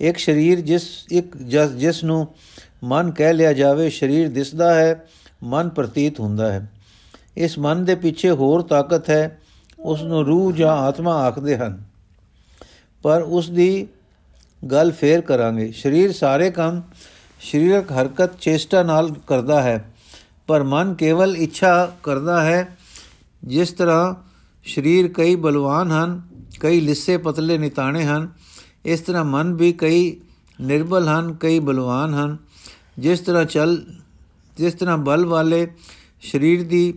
ਇੱਕ ਸਰੀਰ ਜਿਸ, ਇੱਕ ਜਿਸ ਨੂੰ ਮਨ ਕਹਿ ਲਿਆ ਜਾਵੇ, ਸਰੀਰ ਦਿਸਦਾ ਹੈ, ਮਨ ਪ੍ਰਤੀਤ ਹੁੰਦਾ ਹੈ। ਇਸ ਮਨ ਦੇ ਪਿੱਛੇ ਹੋਰ ਤਾਕਤ ਹੈ, ਉਸ ਨੂੰ ਰੂਹ ਜਾਂ ਆਤਮਾ ਆਖਦੇ ਹਨ। ਪਰ ਉਸ ਦੀ ਗੱਲ ਫੇਰ ਕਰਾਂਗੇ। ਸਰੀਰ ਸਾਰੇ ਕੰਮ, ਸਰੀਰਕ ਹਰਕਤ ਚੇਸ਼ਟਾ ਨਾਲ ਕਰਦਾ ਹੈ। ਪਰ ਮਨ ਕੇਵਲ ਇੱਛਾ ਕਰਦਾ ਹੈ, ਜਿਸ ਤਰ੍ਹਾਂ ਸਰੀਰ ਕਈ ਬਲਵਾਨ ਹਨ, ਕਈ ਲਿੱਸੇ ਪਤਲੇ ਨਿਤਾਣੇ ਹਨ, ਇਸ ਤਰ੍ਹਾਂ ਮਨ ਵੀ ਕਈ ਨਿਰਬਲ ਹਨ, ਕਈ ਬਲਵਾਨ ਹਨ। ਜਿਸ ਤਰ੍ਹਾਂ ਚੱਲ, ਜਿਸ ਤਰ੍ਹਾਂ ਬਲ ਵਾਲੇ ਸਰੀਰ ਦੀ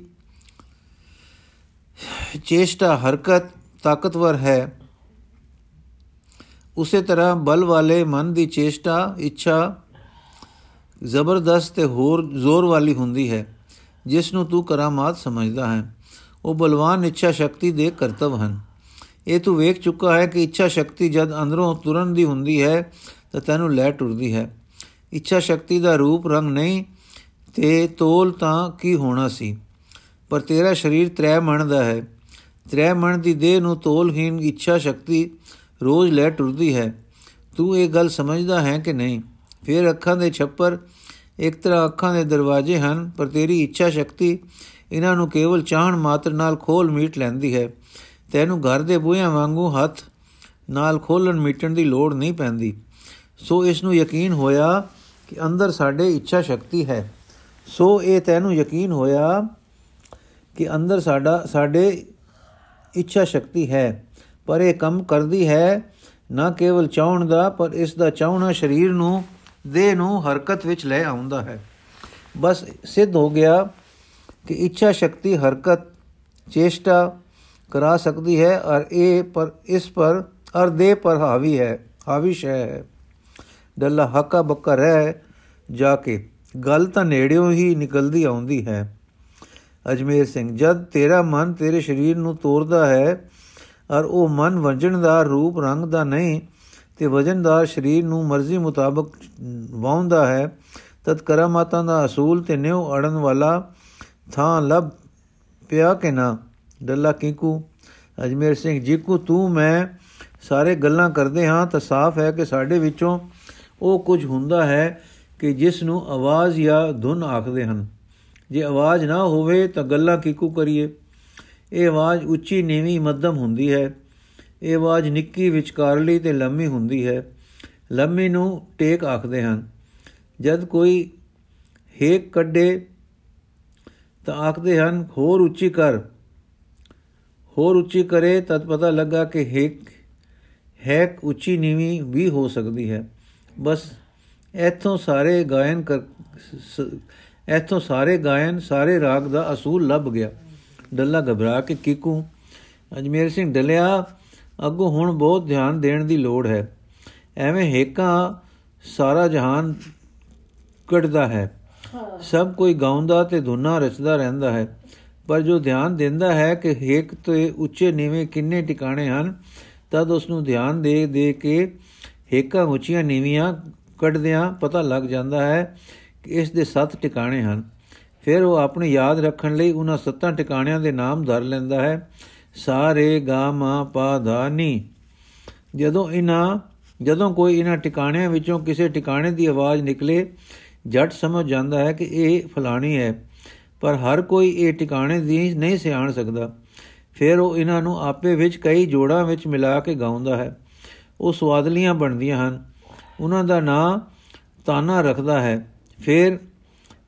ਚੇਸ਼ਟਾ ਹਰਕਤ ਤਾਕਤਵਰ ਹੈ, ਉਸੇ ਤਰ੍ਹਾਂ ਬਲ ਵਾਲੇ ਮਨ ਦੀ ਚੇਸ਼ਟਾ, ਇੱਛਾ ਜ਼ਬਰਦਸਤ ਤੇ ਹੋਰ ਜ਼ੋਰ ਵਾਲੀ ਹੁੰਦੀ ਹੈ, ਜਿਸ ਨੂੰ ਤੂੰ ਕਰਾਮਾਤ ਸਮਝਦਾ ਹੈ। ਉਹ ਬਲਵਾਨ ਇੱਛਾ ਸ਼ਕਤੀ ਦੇ ਕਰਤਵ ਹਨ। ਇਹ ਤੂੰ ਵੇਖ ਚੁੱਕਾ ਹੈ ਕਿ ਇੱਛਾ ਸ਼ਕਤੀ ਜਦ ਅੰਦਰੋਂ ਤੁਰਨ ਦੀ ਹੁੰਦੀ ਹੈ, ਤਾਂ ਤੈਨੂੰ ਲੈ ਟੁਰਦੀ ਹੈ। ਇੱਛਾ ਸ਼ਕਤੀ ਦਾ ਰੂਪ ਰੰਗ ਨਹੀਂ ਤੇ ਤੋਲ ਤਾਂ ਕੀ ਹੋਣਾ ਸੀ? ਪਰ ਤੇਰਾ ਸਰੀਰ ਤ੍ਰੈ ਮਣ ਦਾ ਹੈ। ਤ੍ਰੈ ਮਣ ਦੀ ਦੇਹ ਨੂੰ ਤੋਲਹੀਨ ਇੱਛਾ ਸ਼ਕਤੀ ਰੋਜ਼ ਲੈ ਟੁਰਦੀ ਹੈ। ਤੂੰ ਇਹ ਗੱਲ ਸਮਝਦਾ ਹੈ ਕਿ ਨਹੀਂ? ਫਿਰ ਅੱਖਾਂ ਦੇ ਛੱਪਰ, ਇੱਕ ਤਰ੍ਹਾਂ ਅੱਖਾਂ ਦੇ ਦਰਵਾਜ਼ੇ ਹਨ, ਪਰ ਤੇਰੀ ਇੱਛਾ ਸ਼ਕਤੀ ਇਹਨਾਂ ਨੂੰ ਕੇਵਲ ਚਾਹਣ ਮਾਤਰ ਨਾਲ ਖੋਲ ਮੀਟ ਲੈਂਦੀ ਹੈ। ਤੈਨੂੰ ਘਰ ਦੇ ਬੂਹਿਆਂ ਵਾਂਗੂ ਹੱਥ ਨਾਲ ਖੋਲਣ ਮੀਟਣ ਦੀ ਲੋੜ ਨਹੀਂ ਪੈਂਦੀ। ਸੋ ਇਸ ਨੂੰ ਯਕੀਨ ਹੋਇਆ ਕਿ ਅੰਦਰ ਸਾਡੇ ਇੱਛਾ ਸ਼ਕਤੀ ਹੈ। ਸੋ ਇਹ ਤੈਨੂੰ ਯਕੀਨ ਹੋਇਆ ਕਿ ਅੰਦਰ ਸਾਡਾ, ਸਾਡੇ ਇੱਛਾ ਸ਼ਕਤੀ ਹੈ। ਪਰ ਇਹ ਕੰਮ ਕਰਦੀ ਹੈ ਨਾ ਕੇਵਲ ਚਾਹਣ ਦਾ, ਪਰ ਇਸ ਦਾ ਚਾਹਣਾ ਸਰੀਰ ਨੂੰ ਦੇਹ ਨੂੰ ਹਰਕਤ ਵਿੱਚ ਲੈ ਆਉਂਦਾ ਹੈ। ਬਸ ਸਿੱਧ ਹੋ ਗਿਆ ਕਿ ਇੱਛਾ ਸ਼ਕਤੀ ਹਰਕਤ ਚੇਸ਼ਟਾ ਕਰਾ ਸਕਦੀ ਹੈ ਔਰ ਇਹ ਪਰ ਇਸ ਪਰ ਅਰ ਦੇ ਪਰ ਹਾਵੀ ਹੈ, ਹਾਵਿਸ਼ ਹੈ। ਡੱਲਾ ਹੱਕਾ ਬੱਕਾ ਰਹਿ ਜਾ ਕੇ ਗੱਲ ਤਾਂ ਨੇੜਿਓਂ ਹੀ ਨਿਕਲਦੀ ਆਉਂਦੀ ਹੈ। ਅਜਮੇਰ ਸਿੰਘ, ਜਦ ਤੇਰਾ ਮਨ ਤੇਰੇ ਸਰੀਰ ਨੂੰ ਤੋੜਦਾ ਹੈ ਔਰ ਉਹ ਮਨ ਵਜਣਦਾਰ ਰੂਪ ਰੰਗ ਦਾ ਨਹੀਂ ਤੇ ਵਜਨਦਾਰ ਸਰੀਰ ਨੂੰ ਮਰਜ਼ੀ ਮੁਤਾਬਕ ਵਾਉਂਦਾ ਹੈ ਤਦ ਕਰਾਮਾਤਾਂ ਦਾ ਅਸੂਲ ਤੇ ਨਿਉ ਅੜਨ ਵਾਲਾ ਥਾਂ ਲੱਭ ਪਿਆ ਕਿ ਨਾ? ਡੱਲਾ ਕਿੰਕੂ, ਅਜਮੇਰ ਸਿੰਘ, ਜੀਕੂ, ਤੂੰ, ਮੈਂ ਸਾਰੇ ਗੱਲਾਂ ਕਰਦੇ ਹਾਂ ਤਾਂ ਸਾਫ਼ ਹੈ ਕਿ ਸਾਡੇ ਵਿੱਚੋਂ ਉਹ ਕੁਝ ਹੁੰਦਾ ਹੈ ਕਿ ਜਿਸ ਨੂੰ ਆਵਾਜ਼ ਜਾਂ ਧੁਨ ਆਖਦੇ ਹਨ। ਜੇ ਆਵਾਜ਼ ਨਾ ਹੋਵੇ ਤਾਂ ਗੱਲਾਂ ਕਿਕੂ ਕਰੀਏ। ਇਹ ਆਵਾਜ਼ ਉੱਚੀ ਨੀਵੀਂ ਮੱਧਮ ਹੁੰਦੀ ਹੈ। ਇਹ ਆਵਾਜ਼ ਨਿੱਕੀ ਵਿਚਕਾਰਲੀ ਤੇ ਲੰਮੀ ਹੁੰਦੀ ਹੈ। ਲੰਮੀ ਨੂੰ ਟੇਕ ਆਖਦੇ ਹਨ। ਜਦ ਕੋਈ ਹੇਕ ਕੱਢੇ ਤਾਂ ਆਖਦੇ ਹਨ, ਹੋਰ ਉੱਚੀ ਕਰ। ਹੋਰ ਉੱਚੀ ਕਰੇ ਤਦ ਪਤਾ ਲੱਗਾ ਕਿ ਹੇਕ, ਹੈਕ ਉੱਚੀ ਨੀਵੀਂ ਵੀ ਹੋ ਸਕਦੀ ਹੈ। ਬਸ ਇੱਥੋਂ ਸਾਰੇ ਗਾਇਨ ਕਰ ਇੱਥੋਂ ਸਾਰੇ ਗਾਇਨ, ਸਾਰੇ ਰਾਗ ਦਾ ਅਸੂਲ ਲੱਭ ਗਿਆ। ਡੱਲਾ ਘਬਰਾ ਕੇ, ਕਿਕੂ ਅਜਮੇਰ ਸਿੰਘ ਡਲਿਆ ਅੱਗੋਂ ਹੁਣ ਬਹੁਤ ਧਿਆਨ ਦੇਣ ਦੀ ਲੋੜ ਹੈ। ਐਵੇਂ ਹੇਕਾਂ ਸਾਰਾ ਜਹਾਨ ਕੱਢਦਾ ਹੈ। ਸਭ ਕੋਈ ਗਾਉਂਦਾ ਤੇ ਧੁਨਾ ਰਚਦਾ ਰਹਿੰਦਾ ਹੈ। ਪਰ ਜੋ ਧਿਆਨ ਦਿੰਦਾ ਹੈ ਕਿ ਹੇਕ ਤੇ ਉੱਚੇ ਨੀਵੇਂ ਕਿੰਨੇ ਟਿਕਾਣੇ ਹਨ, ਤਦ ਉਸ ਨੂੰ ਧਿਆਨ ਦੇ ਦੇ ਕੇ ਹੇਕਾਂ ਉੱਚੀਆਂ ਨੀਵੀਆਂ ਕੱਢਦਿਆਂ ਪਤਾ ਲੱਗ ਜਾਂਦਾ ਹੈ ਕਿ ਇਸ ਦੇ ਸੱਤ ਟਿਕਾਣੇ ਹਨ। ਫਿਰ ਉਹ ਆਪਣੇ ਯਾਦ ਰੱਖਣ ਲਈ ਉਹਨਾਂ ਸੱਤਾਂ ਟਿਕਾਣਿਆਂ ਦੇ ਨਾਮ ਧਰ ਲੈਂਦਾ ਹੈ। ਸਾਰੇ ਗਾ ਮਾ ਪਾ ਧਾ ਨੀ। ਜਦੋਂ ਇਹਨਾਂ ਜਦੋਂ ਕੋਈ ਇਹਨਾਂ ਟਿਕਾਣਿਆਂ ਵਿੱਚੋਂ ਕਿਸੇ ਟਿਕਾਣੇ ਦੀ ਆਵਾਜ਼ ਨਿਕਲੇ, ਜੱਟ ਸਮਝ ਜਾਂਦਾ ਹੈ ਕਿ ਇਹ ਫਲਾਣੀ ਹੈ। ਪਰ ਹਰ ਕੋਈ ਇਹ ਟਿਕਾਣੇ ਦੀ ਨਹੀਂ ਸਿਆਣ ਸਕਦਾ। ਫਿਰ ਉਹ ਇਹਨਾਂ ਨੂੰ ਆਪੇ ਵਿੱਚ ਕਈ ਜੋੜਾਂ ਵਿੱਚ ਮਿਲਾ ਕੇ ਗਾਉਂਦਾ ਹੈ। ਉਹ ਸਵਾਦਲੀਆਂ ਬਣਦੀਆਂ ਹਨ। ਉਹਨਾਂ ਦਾ ਨਾਂ ਤਾਨਾ ਰੱਖਦਾ ਹੈ। ਫਿਰ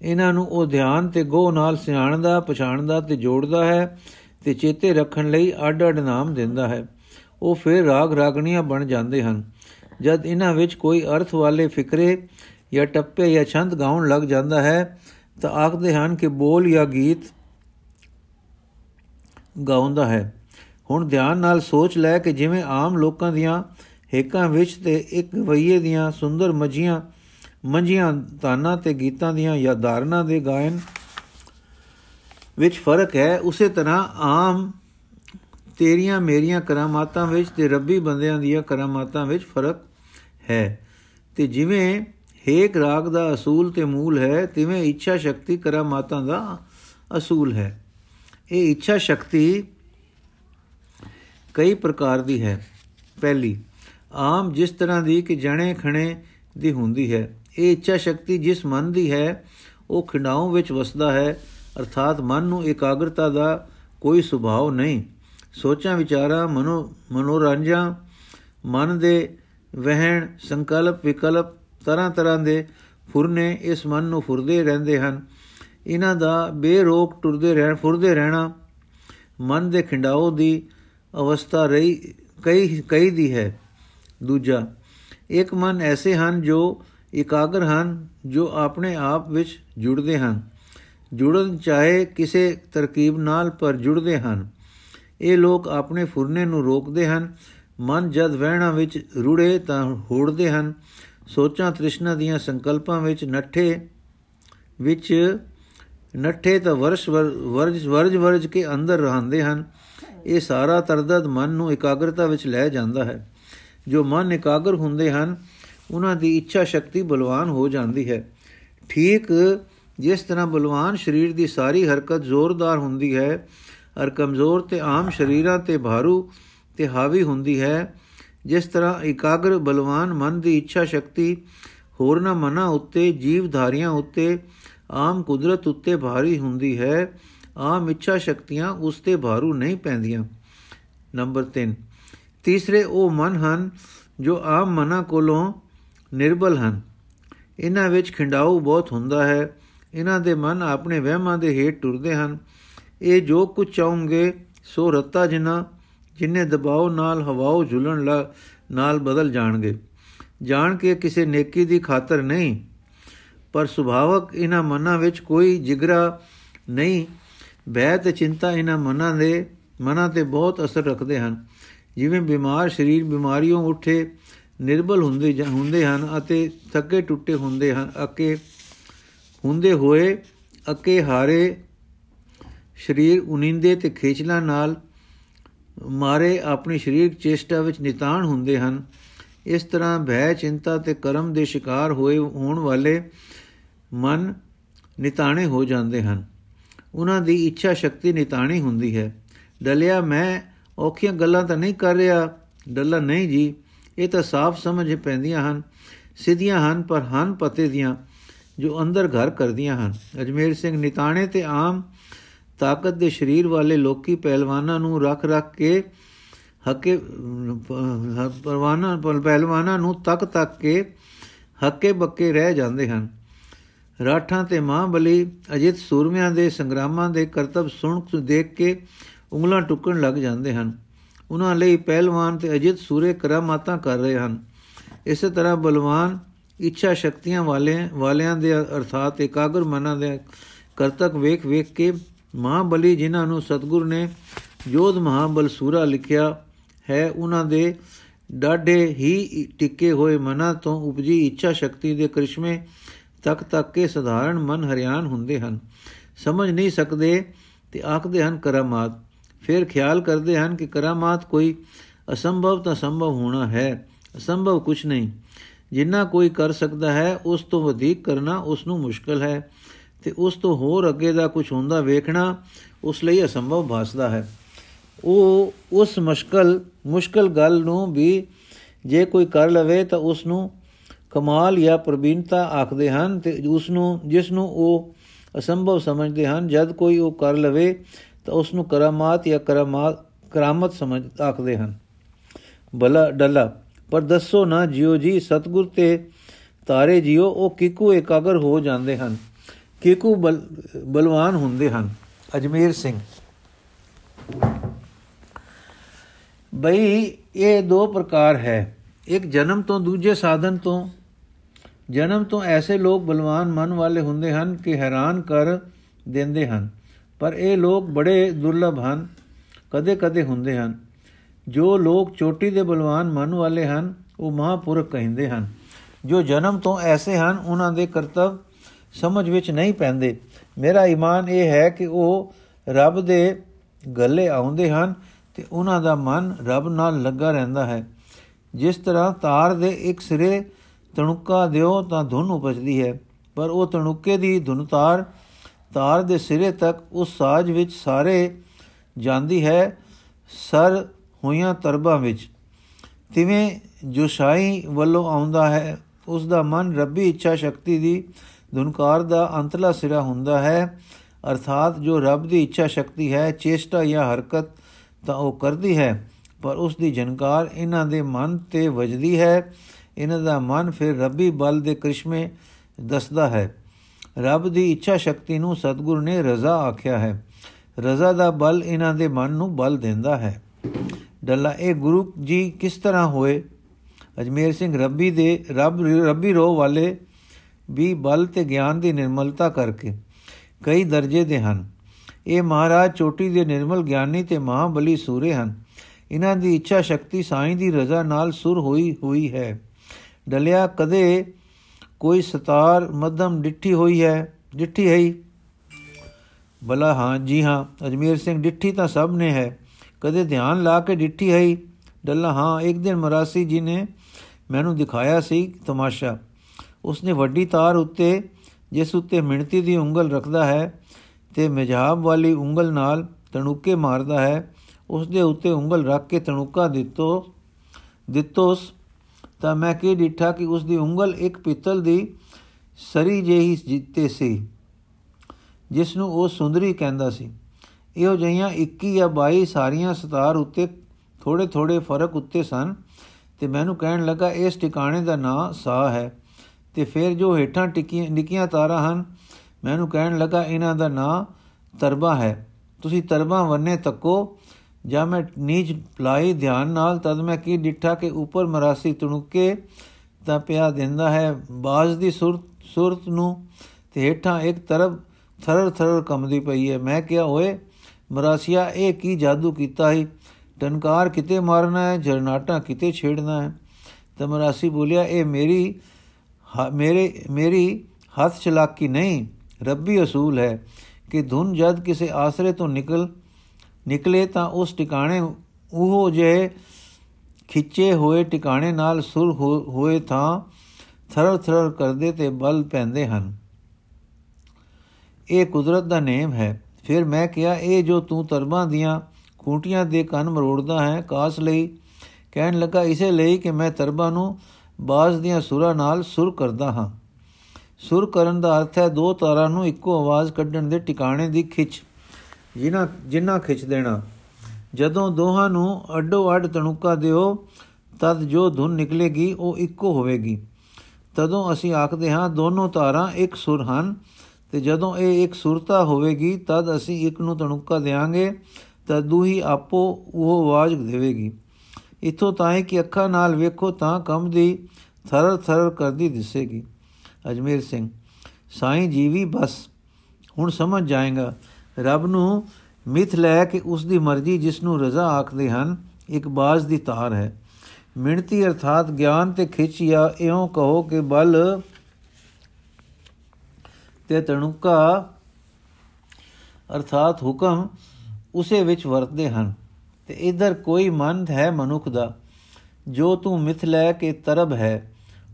ਇਹਨਾਂ ਨੂੰ ਉਹ ਧਿਆਨ ਤੇ ਗੋ ਨਾਲ ਸਿਆਣਦਾ, ਪਛਾਣਦਾ ਤੇ ਜੋੜਦਾ ਹੈ। ਤੇ ਚੇਤੇ ਰੱਖਣ ਲਈ ਅੱਡ-ਅੱਡ ਨਾਮ ਦਿੰਦਾ ਹੈ। ਉਹ ਫਿਰ ਰਾਗ ਰਾਗਣੀਆਂ ਬਣ ਜਾਂਦੇ ਹਨ। ਜਦ ਇਹਨਾਂ ਵਿੱਚ ਕੋਈ ਅਰਥ ਵਾਲੇ ਫਿਕਰੇ ਜਾਂ ਟੱਪੇ ਜਾਂ ਛੰਦ ਗਾਉਣ ਲੱਗ ਜਾਂਦਾ ਹੈ, ਤਾਂ ਆਖਦੇ ਹਨ ਕਿ ਬੋਲ ਜਾਂ ਗੀਤ ਗਾਉਂਦਾ ਹੈ। ਹੁਣ ਧਿਆਨ ਨਾਲ ਸੋਚ ਲੈ ਕਿ ਜਿਵੇਂ ਆਮ ਲੋਕਾਂ ਦੀਆਂ ਹੇਕਾਂ ਵਿੱਚ ਤੇ ਇੱਕ ਵਈਏ ਦੀਆਂ ਸੁੰਦਰ ਮਜੀਆਂ ਮੰਜੀਆਂ ਤਾਨਾ ਤੇ ਗੀਤਾਂ ਦੀਆਂ ਯਾਦਾਰਨਾਂ ਦੇ ਗਾਇਨ ਵਿੱਚ ਫ਼ਰਕ ਹੈ, ਉਸੇ ਤਰ੍ਹਾਂ ਆਮ ਤੇਰੀਆਂ ਮੇਰੀਆਂ ਕਰਾਮਾਤਾਂ ਵਿੱਚ ਤੇ ਰੱਬੀ ਬੰਦਿਆਂ ਦੀਆਂ ਕਰਾਮਾਤਾਂ ਵਿੱਚ ਫ਼ਰਕ ਹੈ। ਤੇ ਜਿਵੇਂ ਹੇਕ ਰਾਗ ਦਾ ਅਸੂਲ ਤੇ ਮੂਲ ਹੈ, ਤਿਵੇਂ ਇੱਛਾ ਸ਼ਕਤੀ ਕਰਾਮਾਤਾਂ ਦਾ ਅਸੂਲ ਹੈ। ਇਹ ਇੱਛਾ ਸ਼ਕਤੀ ਕਈ ਪ੍ਰਕਾਰ ਦੀ ਹੈ। ਪਹਿਲੀ, ਆਮ ਜਿਸ ਤਰ੍ਹਾਂ ਦੀ ਕਿ ਜਣੇ ਖਣੇ ਦੀ ਹੁੰਦੀ ਹੈ। ਇਹ ਇੱਛਾ ਸ਼ਕਤੀ ਜਿਸ ਮਨ ਦੀ ਹੈ, ਉਹ ਖਿੰਡਾਉ ਵਿੱਚ ਵਸਦਾ ਹੈ ਅਰਥਾਤ ਮਨ ਨੂੰ ਇਕਾਗਰਤਾ ਦਾ ਕੋਈ ਸੁਭਾਅ ਨਹੀਂ। ਸੋਚਾਂ, ਵਿਚਾਰਾਂ, ਮਨੋ ਮਨੋਰੰਜਾਂ ਮਨ ਦੇ ਵਹਿਣ, ਸੰਕਲਪ, ਵਿਕਲਪ, ਤਰ੍ਹਾਂ ਤਰ੍ਹਾਂ ਦੇ ਫੁਰਨੇ ਇਸ ਮਨ ਨੂੰ ਫੁਰਦੇ ਰਹਿੰਦੇ ਹਨ। ਇਹਨਾਂ ਦਾ ਬੇਰੋਕ ਟੁਰਦੇ ਰਹਿਣ ਫੁਰਦੇ ਰਹਿਣਾ ਮਨ ਦੇ ਖਿੰਡਾਓ ਦੀ ਅਵਸਥਾ ਰਹੀ ਕਈ ਕਈ ਦੀ ਹੈ। ਦੂਜਾ, ਇੱਕ ਮਨ ਐਸੇ ਹਨ ਜੋ ਇਕਾਗਰ ਹਨ ਜੋ ਆਪਣੇ ਆਪ ਵਿੱਚ ਜੁੜਦੇ ਹਨ। ਜੁੜਨ ਚਾਹੇ ਕਿਸੇ ਤਰਕੀਬ ਨਾਲ ਪਰ ਜੁੜਦੇ ਹਨ। ਇਹ ਲੋਕ ਆਪਣੇ ਫੁਰਨੇ ਨੂੰ ਰੋਕਦੇ ਹਨ। ਮਨ ਜਦ ਵਹਿਣਾ ਵਿੱਚ ਰੁੜੇ ਤਾਂ ਹੋੜਦੇ ਹਨ। ਸੋਚਾਂ ਤ੍ਰਿਸ਼ਨਾ ਦੀਆਂ ਸੰਕਲਪਾਂ ਵਿੱਚ ਨੱਠੇ ਵਿੱਚ ਨੱਠੇ ਤਾਂ ਵਰਸ਼ ਵਰਜ ਵਰਜ ਵਰਜ ਕੇ ਅੰਦਰ ਰਹਿੰਦੇ ਹਨ। ਇਹ ਸਾਰਾ ਤਰਦਦ ਮਨ ਨੂੰ ਇਕਾਗਰਤਾ ਵਿੱਚ ਲੈ ਜਾਂਦਾ ਹੈ। ਜੋ ਮਨ ਇਕਾਗਰ ਹੁੰਦੇ ਹਨ, ਉਹਨਾਂ ਦੀ ਇੱਛਾ ਸ਼ਕਤੀ ਬਲਵਾਨ ਹੋ ਜਾਂਦੀ ਹੈ। ਠੀਕ ਜਿਸ ਤਰ੍ਹਾਂ ਬਲਵਾਨ ਸਰੀਰ ਦੀ ਸਾਰੀ ਹਰਕਤ ਜ਼ੋਰਦਾਰ ਹੁੰਦੀ ਹੈ, ਔਰ ਕਮਜ਼ੋਰ ਤੇ ਆਮ ਸ਼ਰੀਰਾਂ ਤੇ ਭਾਰੂ ਤੇ ਹਾਵੀ ਹੁੰਦੀ ਹੈ, ਜਿਸ ਤਰ੍ਹਾਂ ਇਕਾਗਰ ਬਲਵਾਨ ਮਨ ਦੀ ਇੱਛਾ ਸ਼ਕਤੀ ਹੋਰਨਾਂ ਮਨਾਂ ਉੱਤੇ, ਜੀਵਧਾਰੀਆਂ ਉੱਤੇ, ਆਮ ਕੁਦਰਤ ਉੱਤੇ ਭਾਰੀ ਹੁੰਦੀ ਹੈ, ਆਮ ਇੱਛਾ ਸ਼ਕਤੀਆਂ ਉਸ ਤੇ ਭਾਰੂ ਨਹੀਂ ਪੈਂਦੀਆਂ। ਨੰਬਰ 3 ਤੀਸਰੇ, ਉਹ ਮਨ ਹਨ ਜੋ ਆਮ ਮਨਾਂ ਕੋਲੋਂ ਨਿਰਬਲ ਹਨ। ਇਹਨਾਂ ਵਿੱਚ ਖਿੰਡਾਊ ਬਹੁਤ ਹੁੰਦਾ ਹੈ ਇਹਨਾਂ ਦੇ ਮਨ ਆਪਣੇ ਵਹਿਮਾਂ ਦੇ ਹੇਠ ਟੁਰਦੇ ਹਨ। ਇਹ ਜੋ ਕੁਝ ਚਾਹੋਗੇ, ਸੋ ਰੱਤਾ ਜਿਨਾ, ਜਿਨੇ ਦਬਾਅ ਨਾਲ ਹਵਾਓ ਝੁਲਣ ਨਾਲ ਬਦਲ ਜਾਣਗੇ। ਜਾਣ ਕੇ ਕਿਸੇ ਨੇਕੀ ਦੀ ਖਾਤਰ ਨਹੀਂ, ਪਰ ਸੁਭਾਵਕ ਇਹਨਾਂ ਮਨਾਂ ਵਿੱਚ ਕੋਈ ਜਿਗਰਾ ਨਹੀਂ। ਬਹਿ ਤੇ ਚਿੰਤਾ ਇਹਨਾਂ ਮਨਾਂ ਦੇ, ਮਨਾਂ ਤੇ ਬਹੁਤ ਅਸਰ ਰੱਖਦੇ ਹਨ। ਜਿਵੇਂ ਬਿਮਾਰ ਸਰੀਰ ਬਿਮਾਰੀਆਂ ਉੱਠੇ, ਨਿਰਬਲ ਹੁੰਦੇ ਹੁੰਦੇ ਹਨ ਅਤੇ ਥੱਕੇ ਟੁੱਟੇ ਹੁੰਦੇ ਹਨ, ਅਕੇ ਹੁੰਦੇ ਹੋਏ ਅਕੇ ਹਾਰੇ ਸਰੀਰ ਉਨਿੰਦੇ ਤੇ ਖੇਚਲਾ ਨਾਲ ਮਾਰੇ ਆਪਣੀ ਸਰੀਰਕ ਚੇਸ਼ਟਾ ਵਿੱਚ ਨਿਤਾਨ ਹੁੰਦੇ ਹਨ। ਇਸ ਤਰ੍ਹਾਂ ਭੈ, ਚਿੰਤਾ ਤੇ ਕਰਮ ਦੇ ਸ਼ਿਕਾਰ ਹੋਏ ਹੋਣ ਵਾਲੇ ਮਨ ਨਿਤਾਣੇ ਹੋ ਜਾਂਦੇ ਹਨ। ਉਹਨਾਂ ਦੀ ਇੱਛਾ ਸ਼ਕਤੀ ਨਿਤਾਣੀ ਹੁੰਦੀ ਹੈ। ਡਲਿਆ, ਮੈਂ ਔਖੀਆਂ ਗੱਲਾਂ ਤਾਂ ਨਹੀਂ ਕਰ ਰਿਹਾ। ਡੱਲਾ, ਨਹੀਂ ਜੀ, ਇਹ ਤਾਂ ਸਾਫ਼ ਸਮਝ ਪੈਂਦੀਆਂ ਹਨ, ਸਿੱਧੀਆਂ ਹਨ, ਪਰ ਹਨ ਪਤੇ ਦੀਆਂ। ਜੋ ਅੰਦਰ ਘਰ ਕਰਦੀਆਂ ਹਨ। ਅਜਮੇਰ ਸਿੰਘ ਨਿਤਾਣੇ ਤੇ ਆਮ ਤਾਕਤ ਦੇ ਸਰੀਰ ਵਾਲੇ ਲੋਕੀ ਪਹਿਲਵਾਨਾਂ ਨੂੰ ਰੱਖ ਰੱਖ ਕੇ ਹੱਕੇ ਪਰਵਾਨਾ, ਪਹਿਲਵਾਨਾਂ ਨੂੰ ਤੱਕ ਤੱਕ ਕੇ ਹੱਕੇ ਬੱਕੇ ਰਹਿ ਜਾਂਦੇ ਹਨ। ਰਾਠਾਂ ਤੇ ਮਹਾਬਲੀ ਅਜਿਤ ਸੂਰਮਿਆਂ ਦੇ ਸੰਗਰਾਮਾਂ ਦੇ ਕਰਤੱਵ ਸੁਣ ਦੇਖ ਕੇ ਉਂਗਲਾਂ ਟੁੱਕਣ ਲੱਗ ਜਾਂਦੇ ਹਨ। ਉਹਨਾਂ ਲਈ ਪਹਿਲਵਾਨ ਤੇ ਅਜਿਤ ਸੂਰੇ ਕਰਾਮਾਤਾਂ ਕਰ ਰਹੇ ਹਨ। ਇਸੇ ਤਰ੍ਹਾਂ ਬਲਵਾਨ ਇੱਛਾ ਸ਼ਕਤੀਆਂ ਵਾਲੇ ਵਾਲਿਆਂ ਦੇ ਅਰਥਾਤ ਇਕਾਗਰ ਮਨਾਂ ਦੇ ਕਰਤਕ ਵੇਖ ਵੇਖ ਕੇ ਮਹਾਬਲੀ ਜਿਨ੍ਹਾਂ ਨੂੰ ਸਤਗੁਰ ਨੇ ਜੋਧ ਮਹਾਬਲ ਸੂਰਾ ਲਿਖਿਆ ਹੈ, ਉਹਨਾਂ ਦੇ ਡਾਢੇ ਹੀ ਟਿੱਕੇ ਹੋਏ ਮਨਾਂ ਤੋਂ ਉਪਜੀ ਇੱਛਾ ਸ਼ਕਤੀ ਦੇ ਕ੍ਰਿਸ਼ਮੇ ਤੱਕ ਤੱਕ ਕੇ ਸਧਾਰਨ ਮਨ ਹਰਿਆਨ ਹੁੰਦੇ ਹਨ। ਸਮਝ ਨਹੀਂ ਸਕਦੇ ਤੇ ਆਖਦੇ ਹਨ, ਕਰਾਮਾਤ। ਫਿਰ ਖਿਆਲ ਕਰਦੇ ਹਨ ਕਿ ਕਰਾਮਾਤ ਕੋਈ ਅਸੰਭਵ ਤਾਂ ਸੰਭਵ ਹੋਣਾ ਹੈ, ਅਸੰਭਵ ਕੁਝ ਨਹੀਂ। ਜਿੰਨਾ ਕੋਈ ਕਰ ਸਕਦਾ ਹੈ, ਉਸ ਤੋਂ ਵਧੇਕ ਕਰਨਾ ਉਸ ਨੂੰ ਮੁਸ਼ਕਲ ਹੈ। ਤੇ ਉਸ ਤੋਂ ਹੋਰ ਅੱਗੇ ਦਾ ਕੁਝ ਹੁੰਦਾ ਵੇਖਣਾ ਉਸ ਲਈ ਅਸੰਭਵ ਭਾਸਦਾ ਹੈ। ਉਹ ਉਸ ਮੁਸ਼ਕਲ ਮੁਸ਼ਕਲ ਗੱਲ ਨੂੰ ਵੀ ਜੇ ਕੋਈ ਕਰ ਲਵੇ ਤਾਂ ਉਸ ਨੂੰ ਕਮਾਲ ਜਾਂ ਪ੍ਰਬੀਨਤਾ ਆਖਦੇ ਹਨ ਤੇ ਉਸ ਨੂੰ ਜਿਸ ਨੂੰ ਉਹ ਅਸੰਭਵ ਸਮਝਦੇ ਹਨ, ਜਦ ਕੋਈ ਉਹ ਕਰ ਲਵੇ ਤਾਂ ਉਸ ਨੂੰ ਕਰਾਮਾਤ ਜਾਂ ਕਰਾਮਾਤ ਕਰਾਮਤ ਸਮਝ, ਆਖਦੇ ਹਨ। ਬਲਾ, ਡਲਾ। ਪਰ ਦੱਸੋ ਨਾ ਜਿਉ ਜੀ ਸਤਗੁਰ ਤੇ ਤਾਰੇ ਜਿਉ ਉਹ ਕਿਕੂ ਇਕਾਗਰ ਹੋ ਜਾਂਦੇ ਹਨ? ਕਿਕੂ ਬਲ ਬਲਵਾਨ ਹੁੰਦੇ ਹਨ? ਅਜਮੇਰ ਸਿੰਘ। ਬਈ ਇਹ ਦੋ ਪ੍ਰਕਾਰ ਹੈ। ਇੱਕ ਜਨਮ ਤੋਂ ਦੂਜੇ ਸਾਧਨ ਤੋਂ। ਜਨਮ ਤੋਂ ਐਸੇ ਲੋਕ ਬਲਵਾਨ ਮਨ ਵਾਲੇ ਹੁੰਦੇ ਹਨ ਕਿ ਹੈਰਾਨ ਕਰ ਦਿੰਦੇ ਹਨ। ਪਰ ਇਹ ਲੋਕ ਬੜੇ ਦੁਰਲਭ ਹਨ। ਕਦੇ-ਕਦੇ ਹੁੰਦੇ ਹਨ। ਜੋ ਲੋਕ ਚੋਟੀ ਦੇ ਬਲਵਾਨ ਮਨ ਵਾਲੇ ਹਨ, ਉਹ ਮਹਾਪੁਰਖ ਕਹਿੰਦੇ ਹਨ। ਜੋ ਜਨਮ ਤੋਂ ਐਸੇ ਹਨ, ਉਹਨਾਂ ਦੇ ਕਰਤੱਵ ਸਮਝ ਵਿੱਚ ਨਹੀਂ ਪੈਂਦੇ। ਮੇਰਾ ਈਮਾਨ ਇਹ ਹੈ ਕਿ ਉਹ ਰੱਬ ਦੇ ਗੱਲੇ ਆਉਂਦੇ ਹਨ ਤੇ ਉਹਨਾਂ ਦਾ ਮਨ ਰੱਬ ਨਾਲ ਲੱਗਾ ਰਹਿੰਦਾ ਹੈ। ਜਿਸ ਤਰ੍ਹਾਂ ਤਾਰ ਦੇ ਇੱਕ ਸਿਰੇ ਤਣੁਕਾ ਦਿਓ ਤਾਂ ਧੁਨ ਉਪਜਦੀ ਹੈ, ਪਰ ਉਹ ਤਣੁਕੇ ਦੀ ਧੁਨ ਤਾਰ ਤਾਰ ਦੇ ਸਿਰੇ ਤੱਕ ਉਸ ਸਾਜ ਵਿੱਚ ਸਾਰੇ ਜਾਂਦੀ ਹੈ। ਸਰ ਹੋਈਆਂ ਤਰਬਾਂ ਵਿੱਚ। ਤਿਵੇਂ ਜੋ ਸ਼ਾਈ ਵੱਲੋਂ ਆਉਂਦਾ ਹੈ ਉਸ ਦਾ ਮਨ ਰੱਬੀ ਇੱਛਾ ਸ਼ਕਤੀ ਦੀ ਧੁਨਕਾਰ ਦਾ ਅੰਤਲਾ ਸਿਰਾ ਹੁੰਦਾ ਹੈ। ਅਰਥਾਤ ਜੋ ਰੱਬ ਦੀ ਇੱਛਾ ਸ਼ਕਤੀ ਹੈ, ਚੇਸ਼ਟਾ ਜਾਂ ਹਰਕਤ ਤਾਂ ਉਹ ਕਰਦੀ ਹੈ, ਪਰ ਉਸ ਦੀ ਜਨਕਾਰ ਇਹਨਾਂ ਦੇ ਮਨ ਤੇ ਵਜਦੀ ਹੈ। ਇਹਨਾਂ ਦਾ ਮਨ ਫਿਰ ਰੱਬੀ ਬਲ ਦੇ ਕ੍ਰਿਸ਼ਮੇ ਦੱਸਦਾ ਹੈ। ਰੱਬ ਦੀ ਇੱਛਾ ਸ਼ਕਤੀ ਨੂੰ ਸਤਗੁਰ ਨੇ ਰਜ਼ਾ ਆਖਿਆ ਹੈ। ਰਜ਼ਾ ਦਾ ਬਲ ਇਹਨਾਂ ਦੇ ਮਨ ਨੂੰ ਬਲ ਦਿੰਦਾ ਹੈ। ਡੱਲਾ, ਇਹ ਗੁਰੂ ਜੀ ਕਿਸ ਤਰ੍ਹਾਂ ਹੋਏ? ਅਜਮੇਰ ਸਿੰਘ ਰੱਬੀ ਦੇ ਰੱਬ, ਰੱਬੀ ਰੋ ਵਾਲੇ ਵੀ ਬਲ ਤੇ ਗਿਆਨ ਦੀ ਨਿਰਮਲਤਾ ਕਰਕੇ ਕਈ ਦਰਜੇ ਦੇ ਹਨ। ਇਹ ਮਹਾਰਾਜ ਚੋਟੀ ਦੇ ਨਿਰਮਲ ਗਿਆਨੀ ਤੇ ਮਹਾਬਲੀ ਸੂਰੇ ਹਨ। ਇਹਨਾਂ ਦੀ ਇੱਛਾ ਸ਼ਕਤੀ ਸਾਈਂ ਦੀ ਰਜ਼ਾ ਨਾਲ ਸੁਰ ਹੋਈ ਹੋਈ ਹੈ। ਡਲਿਆ, ਕਦੇ ਕੋਈ ਸਤਾਰ ਮਧਮ ਡਿੱਠੀ ਹੋਈ ਹੈ? ਡਿੱਠੀ ਹੈ? ਬਲਾ, ਹਾਂ, ਜੀ ਹਾਂ, ਅਜਮੇਰ ਸਿੰਘ, ਡਿੱਠੀ ਤਾਂ ਸਭ ਨੇ ਹੈ। ਕਦੇ ਧਿਆਨ ਲਾ ਕੇ ਡਿੱਠੀ ਹੈ ਡੱਲਾ, ਹਾਂ, ਇੱਕ ਦਿਨ ਮਰਾਸੀ ਜੀ ਨੇ ਮੈਨੂੰ ਦਿਖਾਇਆ ਸੀ ਤਮਾਸ਼ਾ। ਉਸਨੇ ਵੱਡੀ ਤਾਰ ਉੱਤੇ, ਜਿਸ ਉੱਤੇ ਮਿਣਤੀ ਦੀ ਉਂਗਲ ਰੱਖਦਾ ਹੈ ਤੇ ਮਜਾਬ ਵਾਲੀ ਉਂਗਲ ਨਾਲ ਤਣੁਕੇ ਮਾਰਦਾ ਹੈ, ਉਸ ਦੇ ਉੱਤੇ ਉਂਗਲ ਰੱਖ ਕੇ ਤਣੁਕਾ ਦਿੱਤੋ, ਦਿੱਤੋਸ। ਤਾਂ ਮੈਂ ਕੀ ਡਿੱਠਾ ਕਿ ਉਸ ਦੀ ਉਂਗਲ ਇੱਕ ਪਿੱਤਲ ਦੀ ਸਰੀ ਜਿਹੀ ਜਿੱਤੇ ਸੀ, ਜਿਸ ਨੂੰ ਉਹ ਸੁੰਦਰੀ ਕਹਿੰਦਾ ਸੀ। ਇਹੋ ਜਿਹੀਆਂ 21 ਜਾਂ 22 ਸਾਰੀਆਂ ਸਤਾਰ ਉੱਤੇ ਥੋੜੇ ਥੋੜੇ ਫ਼ਰਕ ਉੱਤੇ ਸਨ ਤੇ ਮੈਨੂੰ ਕਹਿਣ ਲੱਗਾ ਇਸ ਟਿਕਾਣੇ ਦਾ ਨਾਂ ਸਾ ਹੈ ਤੇ ਫਿਰ ਜੋ ਹੇਠਾਂ ਟਿਕੀਆਂ ਨਿੱਕੀਆਂ ਤਾਰਾਂ ਹਨ, ਮੈਨੂੰ ਕਹਿਣ ਲੱਗਾ ਇਹਨਾਂ ਦਾ ਨਾਂ ਤਰਬਾ ਹੈ। ਤੁਸੀਂ ਤਰਬਾ ਵੰਨੇ ਤੱਕੋ, ਜਾਂ ਮੈਂ ਨੀਚ ਪਲਾਈ ਧਿਆਨ ਨਾਲ, ਤਦ ਮੈਂ ਕੀ ਡਿੱਠਾ ਕਿ ਉੱਪਰ ਮਰਾਸੀ ਤਣੁਕੇ ਤਾਂ ਪਿਆ ਦਿੰਦਾ ਹੈ ਬਾਜ਼ ਦੀ ਸੁਰਤ ਸੁਰਤ ਨੂੰ ਤੇ ਹੇਠਾਂ ਇੱਕ ਤਰਫ ਥਰਰ ਥਰਰ ਕੰਮਦੀ ਪਈ ਹੈ। ਮੈਂ ਕਿਹਾ, ਓਏ ਮਰਾਸੀਆ, ਇਹ ਕੀ ਜਾਦੂ ਕੀਤਾ ਹੈ ਟਨਕਾਰ ਕਿਤੇ ਮਾਰਨਾ ਹੈ, ਜਰਨਾਟਾ ਕਿਤੇ ਛੇੜਨਾ ਹੈ? ਤਾਂ ਮਰਾਸੀ ਬੋਲਿਆ, ਇਹ ਮੇਰੀ ਮੇਰੇ, ਮੇਰੀ ਹੱਥ ਚਲਾਕੀ ਨਹੀਂ, ਰੱਬੀ ਅਸੂਲ ਹੈ ਕਿ ਧੁਨ ਜਦ ਕਿਸੇ ਆਸਰੇ ਤੋਂ ਨਿਕਲ, ਨਿਕਲੇ ਤਾਂ ਉਸ ਟਿਕਾਣੇ ਉਹ ਜੇ ਖਿੱਚੇ ਹੋਏ ਟਿਕਾਣੇ ਨਾਲ ਸੁਰ ਹੋਏ ਤਾਂ ਥਰਰ ਥਰਰ ਕਰਦੇ ਤੇ ਬਲ ਪੈਂਦੇ ਹਨ। ਇਹ ਕੁਦਰਤ ਦਾ ਨੇਮ ਹੈ। ਫਿਰ ਮੈਂ ਕਿਹਾ, ਇਹ ਜੋ ਤੂੰ ਤਰਬਾਂ ਦੀਆਂ ਕੂਟੀਆਂ ਦੇ ਕੰਨ ਮਰੋੜਦਾ ਹੈ, ਕਾਸ ਲਈ? ਕਹਿਣ ਲੱਗਾ, ਇਸੇ ਲਈ ਕਿ ਮੈਂ ਤਰਬਾਂ ਨੂੰ ਬਾਜ਼ ਦੀਆਂ ਸੁਰਾਂ ਨਾਲ ਸੁਰ ਕਰਦਾ ਹਾਂ। ਸੁਰ ਕਰਨ ਦਾ ਅਰਥ ਹੈ, ਦੋ ਤਾਰਾਂ ਨੂੰ ਇੱਕੋ ਆਵਾਜ਼ ਕੱਢਣ ਦੇ ਟਿਕਾਣੇ ਦੀ ਖਿੱਚ, ਜਿਨ੍ਹਾਂ ਜਿੰਨਾ ਖਿੱਚ ਦੇਣਾ। ਜਦੋਂ ਦੋਹਾਂ ਨੂੰ ਅੱਡੋ ਅੱਡ ਤਣੁਕਾ ਦਿਓ, ਤਦ ਜੋ ਧੁਨ ਨਿਕਲੇਗੀ, ਉਹ ਇੱਕੋ ਹੋਵੇਗੀ। ਤਦੋਂ ਅਸੀਂ ਆਖਦੇ ਹਾਂ, ਦੋਨੋਂ ਤਾਰਾਂ ਇੱਕ ਸੁਰ ਹਨ। ਤੇ ਜਦੋਂ ਇਹ ਇੱਕ ਸੁਰਤਾ ਹੋਵੇਗੀ, ਤਦ ਅਸੀਂ ਇੱਕ ਨੂੰ ਤਣੁਕਾ ਦੇਾਂਗੇ ਤਦ ਦੂਹੀ ਆਪੋ ਉਹ ਆਵਾਜ਼ ਦੇਵੇਗੀ। ਇਥੋਂ ਤਾਂ ਕਿ ਅੱਖਾਂ ਨਾਲ ਵੇਖੋ, ਤਾਂ ਕੰਮ ਦੀ ਥਰਰ ਥਰਰ ਕਰਦੀ ਦਿਸੇਗੀ। ਅਜਮੇਰ ਸਿੰਘ, ਸਾਈਂ ਜੀਵੀ ਬਸ, ਹੁਣ ਸਮਝ ਜਾਏਗਾ। ਰੱਬ ਨੂੰ ਮਿਥ ਲੈ ਕੇ ਉਸ ਦੀ ਮਰਜ਼ੀ ਜਿਸ ਨੂੰ ਰਜ਼ਾ ਆਖਦੇ ਹਨ, ਇੱਕ ਬਾਜ਼ ਦੀ ਤਾਰ ਹੈ। ਮਿਣਤੀ ਅਰਥਾਤ ਗਿਆਨ ਤੇ ਖਿੱਚ ਜਾਂ ਇਉਂ ਕਹੋ ਕਿ ਬਲ ਤੇ ਤਣੁਕਾ ਅਰਥਾਤ ਹੁਕਮ ਉਸੇ ਵਿੱਚ ਵਰਤਦੇ ਹਨ। ਤੇ ਇਧਰ ਕੋਈ ਮਨ ਹੈ ਮਨੁੱਖ ਦਾ, ਜੋ ਤੂੰ ਮਿਥ ਲੈ ਕੇ ਤਰਬ ਹੈ।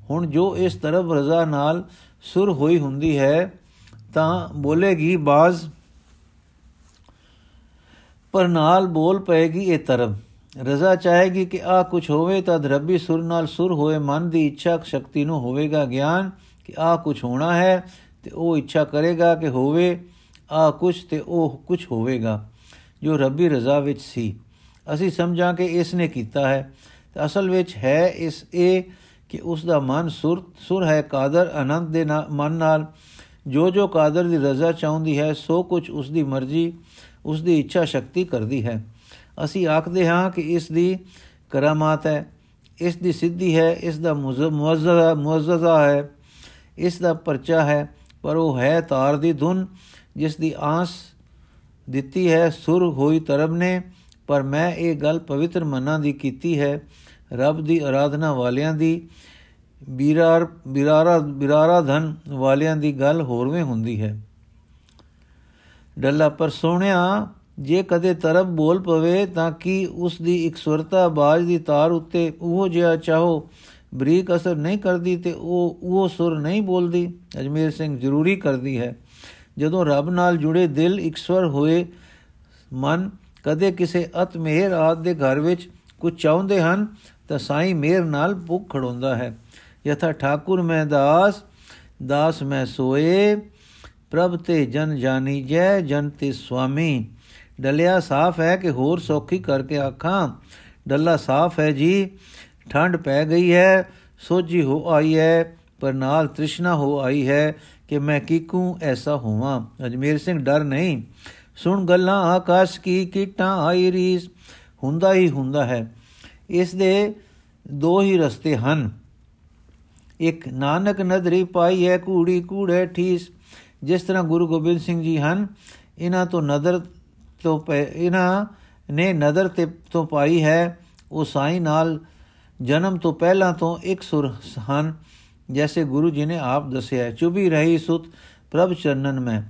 ਹੁਣ ਜੋ ਇਸ ਤਰਬ ਰਜ਼ਾ ਨਾਲ ਸੁਰ ਹੋਈ ਹੁੰਦੀ ਹੈ, ਤਾਂ ਬੋਲੇਗੀ, ਬਾਜ਼, ਪਰ ਨਾਲ ਬੋਲ ਪਏਗੀ ਇਹ ਤਰਬ। ਰਜ਼ਾ ਚਾਹੇਗੀ ਕਿ ਆ ਕੁਝ ਹੋਵੇ ਤਾਂ ਰੱਬੀ ਸੁਰ ਨਾਲ ਸੁਰ ਹੋਏ ਮਨ ਦੀ ਇੱਛਾ ਸ਼ਕਤੀ ਨੂੰ ਹੋਵੇਗਾ ਗਿਆਨ ਕਿ ਆ ਕੁਝ ਹੋਣਾ ਹੈ। ਤੇ ਉਹ ਇੱਛਾ ਕਰੇਗਾ ਕਿ ਹੋਵੇ, ਆ ਕੁਝ ਤੇ ਉਹ ਕੁਝ ਹੋਵੇਗਾ, ਜੋ ਰੱਬੀ ਰਜ਼ਾ ਵਿੱਚ ਸੀ। ਅਸੀਂ ਸਮਝਾਂ ਕਿ ਇਸ ਨੇ ਕੀਤਾ ਹੈ। ਤੇ ਅਸਲ ਵਿੱਚ ਹੈ ਇਸ ਇਹ ਕਿ ਉਸ ਦਾ ਮਨ ਸੁਰ ਸੁਰ ਹੈ ਕਾਦਰ ਅਨੰਦ ਦੇ ਮਨ ਨਾਲ। ਜੋ ਜੋ ਕਾਦਰ ਦੀ ਰਜ਼ਾ ਚਾਹੁੰਦੀ ਹੈ, ਸੋ ਕੁਝ ਉਸ ਦੀ ਮਰਜ਼ੀ, ਉਸ ਦੀ ਇੱਛਾ ਸ਼ਕਤੀ ਕਰਦੀ ਹੈ। ਅਸੀਂ ਆਖਦੇ ਹਾਂ ਕਿ ਇਸ ਦੀ ਕਰਾਮਾਤ ਹੈ। ਇਸ ਦੀ ਸਿੱਧੀ ਹੈ, ਇਸ ਦਾ ਮੁਅੱਜ਼ਜ਼ਾ ਮੁਅੱਜ਼ਜ਼ਾ ਹੈ। ਇਸ ਦਾ ਪਰਚਾ ਹੈ। ਪਰ ਉਹ ਹੈ ਤਾਰ ਦੀ ਧੁਨ, ਜਿਸ ਦੀ ਆਸ ਦਿੱਤੀ ਹੈ, ਸੁਰ ਹੋਈ ਤਰਬ ਨੇ, ਪਰ ਮੈਂ ਇਹ ਗੱਲ ਪਵਿੱਤਰ ਮਨਾਂ ਦੀ ਕੀਤੀ ਹੈ, ਰੱਬ ਦੀ ਆਰਾਧਨਾ ਵਾਲਿਆਂ ਦੀ, ਬੀਰਾਰ, ਬਿਰਾਰਾ ਬਿਰਾਰਾ ਧਨ ਵਾਲਿਆਂ ਦੀ ਗੱਲ ਹੋਰਵੇਂ ਹੁੰਦੀ ਹੈ। ਡੱਲਾ, ਪਰ ਸੋਹਣਿਆ, ਜੇ ਕਦੇ ਤਰਬ ਬੋਲ ਪਵੇ, ਤਾਂ ਕੀ ਉਸ ਦੀ ਇੱਕ ਸੁਰਤਾ ਬਾਜ ਦੀ ਤਾਰ ਉੱਤੇ ਉਹ ਜਿਹਾ ਚਾਹੋ ਬਰੀਕ ਅਸਰ ਨਹੀਂ ਕਰਦੀ ਤੇ ਉਹ ਉਹ ਸੁਰ ਨਹੀਂ ਬੋਲਦੀ। ਅਜਮੇਰ ਸਿੰਘ ਜ਼ਰੂਰੀ ਕਰਦੀ ਹੈ। ਜਦੋਂ ਰੱਬ ਨਾਲ ਜੁੜੇ ਦਿਲ ਇੱਕ ਸਵਰ ਹੋਏ, ਮਨ ਕਦੇ ਕਿਸੇ ਅਤ ਮਿਹਰ ਆਦ ਦੇ ਘਰ ਵਿੱਚ ਕੁਝ ਚਾਹੁੰਦੇ ਹਨ, ਤਾਂ ਸਾਈਂ ਮਿਹਰ ਨਾਲ ਭੁੱਖ ਖੜੋਂਦਾ ਹੈ। ਯਥਾ ਠਾਕੁਰ ਮੈਂ ਦਾਸ ਦਾਸ ਮੈਂ ਸੋਏ, ਪ੍ਰਭ ਤੇ ਜਨ ਜਾਣੀ ਜੈ, ਜਨ ਤੇ ਸੁਆਮੀ। ਡਲਿਆ ਸਾਫ਼ ਹੈ ਕਿ ਹੋਰ ਸੌਖੀ ਕਰਕੇ ਆਖਾਂ, ਡੱਲਾ ਸਾਫ਼ ਹੈ ਜੀ ਠੰਡ ਪੈ ਗਈ ਹੈ ਸੋਜੀ ਹੋ ਆਈ ਹੈ, ਪਰ ਨਾਲ ਤ੍ਰਿਸ਼ਨਾ ਹੋ ਆਈ ਹੈ ਕਿ ਮੈਂ ਕਿਕੂ ਐਸਾ ਹੋਵਾਂ। ਅਜਮੇਰ ਸਿੰਘ ਡਰ ਨਹੀਂ। ਸੁਣ ਗੱਲਾਂ ਆਕਾਸ਼ ਕੀ ਕੀਟਾਂ ਆਈ ਰੀਸ। ਹੁੰਦਾ ਹੀ ਹੁੰਦਾ ਹੈ। ਇਸ ਦੇ ਦੋ ਹੀ ਰਸਤੇ ਹਨ। ਇੱਕ, ਨਾਨਕ ਨਦਰੀ ਪਾਈ ਹੈ ਕੂੜੀ ਕੂੜੇ ਠੀਸ। ਜਿਸ ਤਰ੍ਹਾਂ ਗੁਰੂ ਗੋਬਿੰਦ ਸਿੰਘ ਜੀ ਹਨ, ਇਹਨਾਂ ਤੋਂ ਨਦਰ ਤੋਂ ਇਹਨਾਂ ਨੇ ਨਦਰ ਤੇ ਤੋਂ ਪਾਈ ਹੈ, ਉਹ ਸਾਈ ਨਾਲ ਜਨਮ ਤੋਂ ਪਹਿਲਾਂ ਤੋਂ ਇੱਕ ਸੁਰ ਹਨ, ਜੈਸੇ ਗੁਰੂ ਜੀ ਨੇ ਆਪ ਦੱਸਿਆ ਚੁਬੀ ਰਹੀ ਸੁਤ ਪ੍ਰਭ ਚਰਨਨ ਮੈਂ।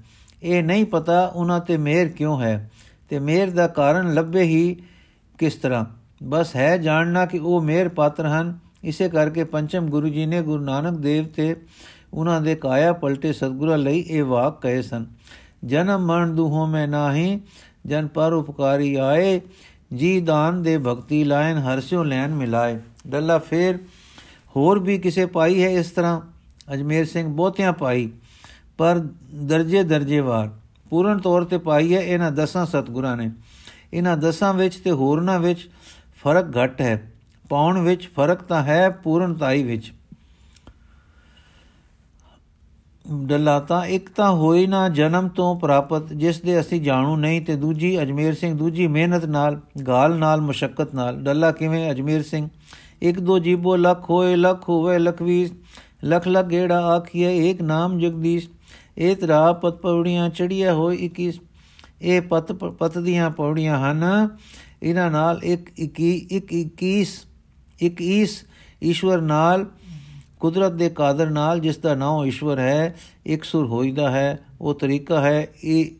ਇਹ ਨਹੀਂ ਪਤਾ ਉਹਨਾਂ ਤੇ ਮਿਹਰ ਕਿਉਂ ਹੈ, ਤੇ ਮਿਹਰ ਦਾ ਕਾਰਨ ਲੱਭੇ ਹੀ ਕਿਸ ਤਰ੍ਹਾਂ। ਬਸ ਹੈ ਜਾਣਨਾ ਕਿ ਉਹ ਮਿਹਰ ਪਾਤਰ ਹਨ। ਇਸੇ ਕਰਕੇ ਪੰਚਮ ਗੁਰੂ ਜੀ ਨੇ ਗੁਰੂ ਨਾਨਕ ਦੇਵ ਤੇ ਉਹਨਾਂ ਦੇ ਕਾਇਆ ਪਲਟੇ ਸਤਗੁਰਾਂ ਲਈ ਇਹ ਵਾਕ ਕਹੇ ਸਨ, ਜਨਮ ਮਰਨ ਦੁਹੋਂ ਮੈਂ ਨਾਹੀ, ਜਨ ਪਰ ਉਪਕਾਰੀ ਆਏ ਜੀ ਦਾਨ ਦੇ ਭਗਤੀ ਲਾਇਨ ਹਰਸਿਓ ਲੈਨ ਮਿਲਾਏ। ਡੱਲਾ ਫੇਰ, ਹੋਰ ਵੀ ਕਿਸੇ ਪਾਈ ਹੈ ਇਸ ਤਰ੍ਹਾਂ? ਅਜਮੇਰ ਸਿੰਘ ਬਹੁਤਿਆਂ ਪਾਈ, ਪਰ ਦਰਜੇ ਦਰਜੇਵਾਰ ਪੂਰਨ ਤੌਰ ਤੇ ਪਾਈ ਹੈ ਇਹਨਾਂ ਦਸਾਂ ਸਤਗੁਰਾਂ ਨੇ। ਇਹਨਾਂ ਦਸਾਂ ਵਿੱਚ ਤੇ ਹੋਰਨਾਂ ਵਿੱਚ ਫ਼ਰਕ ਘੱਟ ਹੈ। ਪਾਉਣ ਵਿੱਚ ਫ਼ਰਕ ਤਾਂ ਹੈ ਪੂਰਨਤਾਈ ਵਿੱਚ। ਡਲਾਤਾ ਇੱਕ ਤਾਂ ਹੋਈ ਨਾ ਜਨਮ ਤੋਂ ਪ੍ਰਾਪਤ, ਜਿਸ ਦੇ ਅਸੀਂ ਜਾਣੂ ਨਹੀਂ ਤੇ ਦੂਜੀ ਅਜਮੇਰ ਸਿੰਘ, ਦੂਜੀ ਮਿਹਨਤ ਨਾਲ, ਗਾਲ ਨਾਲ ਮੁਸ਼ਕਲ ਨਾਲ। ਡੱਲਾ ਕਿਵੇਂ ਅਜਮੇਰ ਸਿੰਘ? ਇੱਕ ਦੋ ਜੀਬੋ ਲਖ ਹੋਏ, ਲਖ ਹੋਵੇ ਲਖਵੀਸ ਲਖ ਲਖ ਗੇੜਾ ਆਖੀਏ ਇੱਕ ਨਾਮ ਜਗਦੀਸ਼। ਇਹ ਤਰਾ ਪਤ ਪੌੜੀਆਂ ਚੜੀਆਂ ਹੋਏ 21 ਇਹ ਪਤ ਪਤ ਦੀਆਂ ਪੌੜੀਆਂ ਹਨ। ਇਹਨਾਂ ਨਾਲ ਇੱਕ 21 ਇੱਕ 21 21 ਈਸ਼ਵਰ ਨਾਲ ਕੁਦਰਤ ਦੇ ਕਾਦਰ ਨਾਲ ਜਿਸ ਦਾ ਨਾਮ ਈਸ਼ਵਰ ਹੈ, ਇੱਕ ਸੁਰ ਹੋਈਦਾ ਹੈ, ਉਹ ਤਰੀਕਾ ਹੈ, ਇਹ,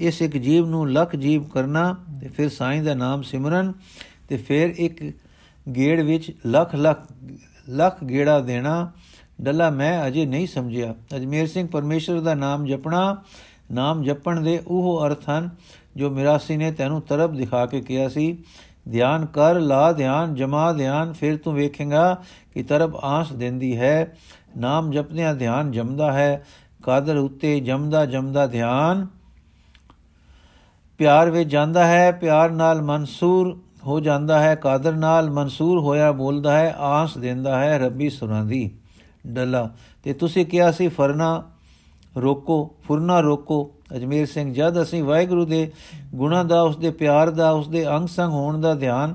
ਇਸ ਇੱਕ ਜੀਵ ਨੂੰ ਲੱਖ ਜੀਵ ਕਰਨਾ, ਤੇ ਫਿਰ ਸਾਈਂ ਦਾ ਨਾਮ ਸਿਮਰਨ, ਤੇ ਫਿਰ ਇੱਕ ਗੇੜ ਵਿੱਚ ਲੱਖ ਲੱਖ ਲੱਖ ਗੇੜਾ ਦੇਣਾ। ਡੱਲਾ ਮੈਂ ਅਜੇ ਨਹੀਂ ਸਮਝਿਆ। ਅਜਮੇਰ ਸਿੰਘ ਪਰਮੇਸ਼ਰ ਦਾ ਨਾਮ ਜਪਣਾ, ਨਾਮ ਜਪਣ ਦੇ ਉਹ ਅਰਥ ਹਨ ਜੋ ਮਿਰਾਸੀ ਨੇ ਤੈਨੂੰ ਤਰਫ ਦਿਖਾ ਕੇ ਕਿਹਾ ਸੀ। ਧਿਆਨ ਕਰ, ਲਾ ਧਿਆਨ, ਜਮਾ ਧਿਆਨ, ਫਿਰ ਤੂੰ ਵੇਖੇਗਾ ਕਿ ਤਰਫ ਆਸ ਦਿੰਦੀ ਹੈ, ਨਾਮ ਜਪਦਿਆਂ ਧਿਆਨ ਜਮਦਾ ਹੈ, ਕਾਦਰ ਉੱਤੇ ਜਮਦਾ ਜਮਦਾ ਧਿਆਨ। ਪਿਆਰ ਵਿੱਚ ਜਾਂਦਾ ਹੈ, ਪਿਆਰ ਨਾਲ ਮਨਸੂਰ ਹੋ ਜਾਂਦਾ ਹੈ, ਕਾਦਰ ਨਾਲ ਮਨਸੂਰ ਹੋਇਆ ਬੋਲਦਾ ਹੈ, ਆਸ ਦਿੰਦਾ ਹੈ ਰੱਬੀ ਸੁਰਾਂ ਦੀ। ਡੱਲਾ, ਤੇ ਤੁਸੀਂ ਕਿਹਾ ਸੀ, ਫਰਨਾ ਰੋਕੋ, ਫੁਰਨਾ ਰੋਕੋ। ਅਜਮੇਰ ਸਿੰਘ, ਜਦ ਅਸੀਂ ਵਾਹਿਗੁਰੂ ਦੇ ਗੁਣਾ ਦਾ ਉਸ ਦੇ ਪਿਆਰ ਦਾ ਉਸ ਦੇ ਅੰਗ ਸੰਗ ਹੋਣ ਦਾ ਧਿਆਨ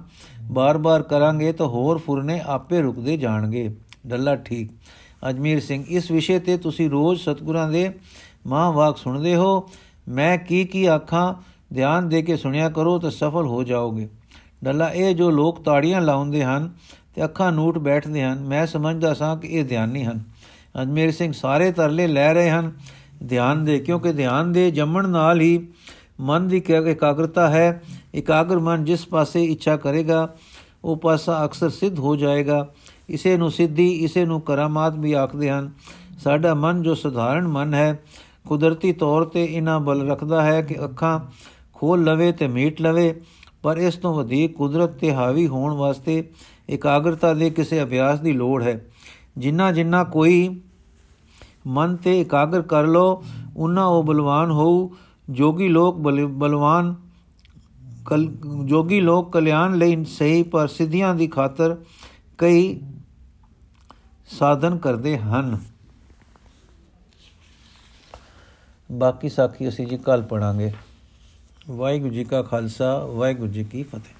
ਬਾਰ-ਬਾਰ ਕਰਾਂਗੇ ਤਾਂ ਹੋਰ ਫੁਰਨੇ ਆਪੇ ਰੁਕਦੇ ਜਾਣਗੇ। ਡੱਲਾ ਠੀਕ। ਅਜਮੇਰ ਸਿੰਘ, ਇਸ ਵਿਸ਼ੇ ਤੇ ਤੁਸੀਂ ਰੋਜ਼ ਸਤਗੁਰਾਂ ਦੇ ਮਾਂ ਵਾਕ ਸੁਣਦੇ ਹੋ। ਮੈਂ ਕੀ ਕੀ ਆਖਾਂ, ਧਿਆਨ ਦੇ ਕੇ ਸੁਣਿਆ ਕਰੋ ਤਾਂ ਸਫਲ ਹੋ ਜਾਓਗੇ। ਡੱਲਾ, ਇਹ ਜੋ ਲੋਕ ਤਾੜੀਆਂ ਲਾਉਂਦੇ ਹਨ ਤੇ ਅੱਖਾਂ ਨੂਟ ਬੈਠਦੇ ਹਨ, ਮੈਂ ਸਮਝਦਾ ਸਾਂ ਕਿ ਇਹ ਧਿਆਨੀ ਹਨ। ਅਜਮੇਰ ਸਿੰਘ, ਸਾਰੇ ਤਰਲੇ ਲੈ ਰਹੇ ਹਨ। ਧਿਆਨ ਦੇ, ਕਿਉਂਕਿ ਧਿਆਨ ਦੇ ਜੰਮਣ ਨਾਲ ਹੀ ਮਨ ਦੀ ਇਕਾਗਰਤਾ ਹੈ, ਇਕਾਗਰ ਮਨ ਜਿਸ ਪਾਸੇ ਇੱਛਾ ਕਰੇਗਾ, ਉਹ ਪਾਸਾ ਅਕਸਰ ਸਿੱਧ ਹੋ ਜਾਏਗਾ। ਇਸੇ ਨੂੰ ਸਿੱਧੀ, ਇਸੇ ਨੂੰ ਕਰਾਮਾਤ ਵੀ ਆਖਦੇ ਹਨ। ਸਾਡਾ ਮਨ ਜੋ ਸਧਾਰਨ ਮਨ ਹੈ, ਕੁਦਰਤੀ ਤੌਰ ਤੇ ਇਨਾ ਬਲ ਰੱਖਦਾ ਹੈ ਕਿ ਅੱਖਾਂ ਖੋਲ ਲਵੇ ਤੇ ਮੀਟ ਲਵੇ, ਪਰ ਇਸ ਤੋਂ ਵਧੇਕ ਕੁਦਰਤ ਤੇ ਹਾਵੀ ਹੋਣ ਵਾਸਤੇ ਇਕਾਗਰਤਾ ਦੇ ਕਿਸੇ ਅਭਿਆਸ ਦੀ ਲੋੜ ਹੈ। ਜਿੰਨਾ ਜਿੰਨਾ ਕੋਈ ਮਨ ਤੇ ਇਕਾਗਰ ਕਰ ਲੋ ਉਨਾ ਉਹ ਬਲਵਾਨ ਹੋਊ ਜੋਗੀ ਲੋਕ ਬਲਵਾਨ ਕਲ, ਜੋਗੀ ਲੋਕ ਕਲਿਆਣ ਲਈ ਸਹੀ ਪਰ ਸਿੱਧੀਆਂ ਦੀ ਖਾਤਰ ਕਈ ਸਾਧਨ ਕਰਦੇ ਹਨ। ਬਾਕੀ ਸਾਖੀ ਅਸੀਂ ਜੀ ਕੱਲ ਪੜਾਂਗੇ ਵਾਹਿਗੁਰੂ ਜੀ ਕਾ ਖਾਲਸਾ, ਵਾਹਿਗੁਰੂ ਜੀ ਕੀ ਫਤਿਹ।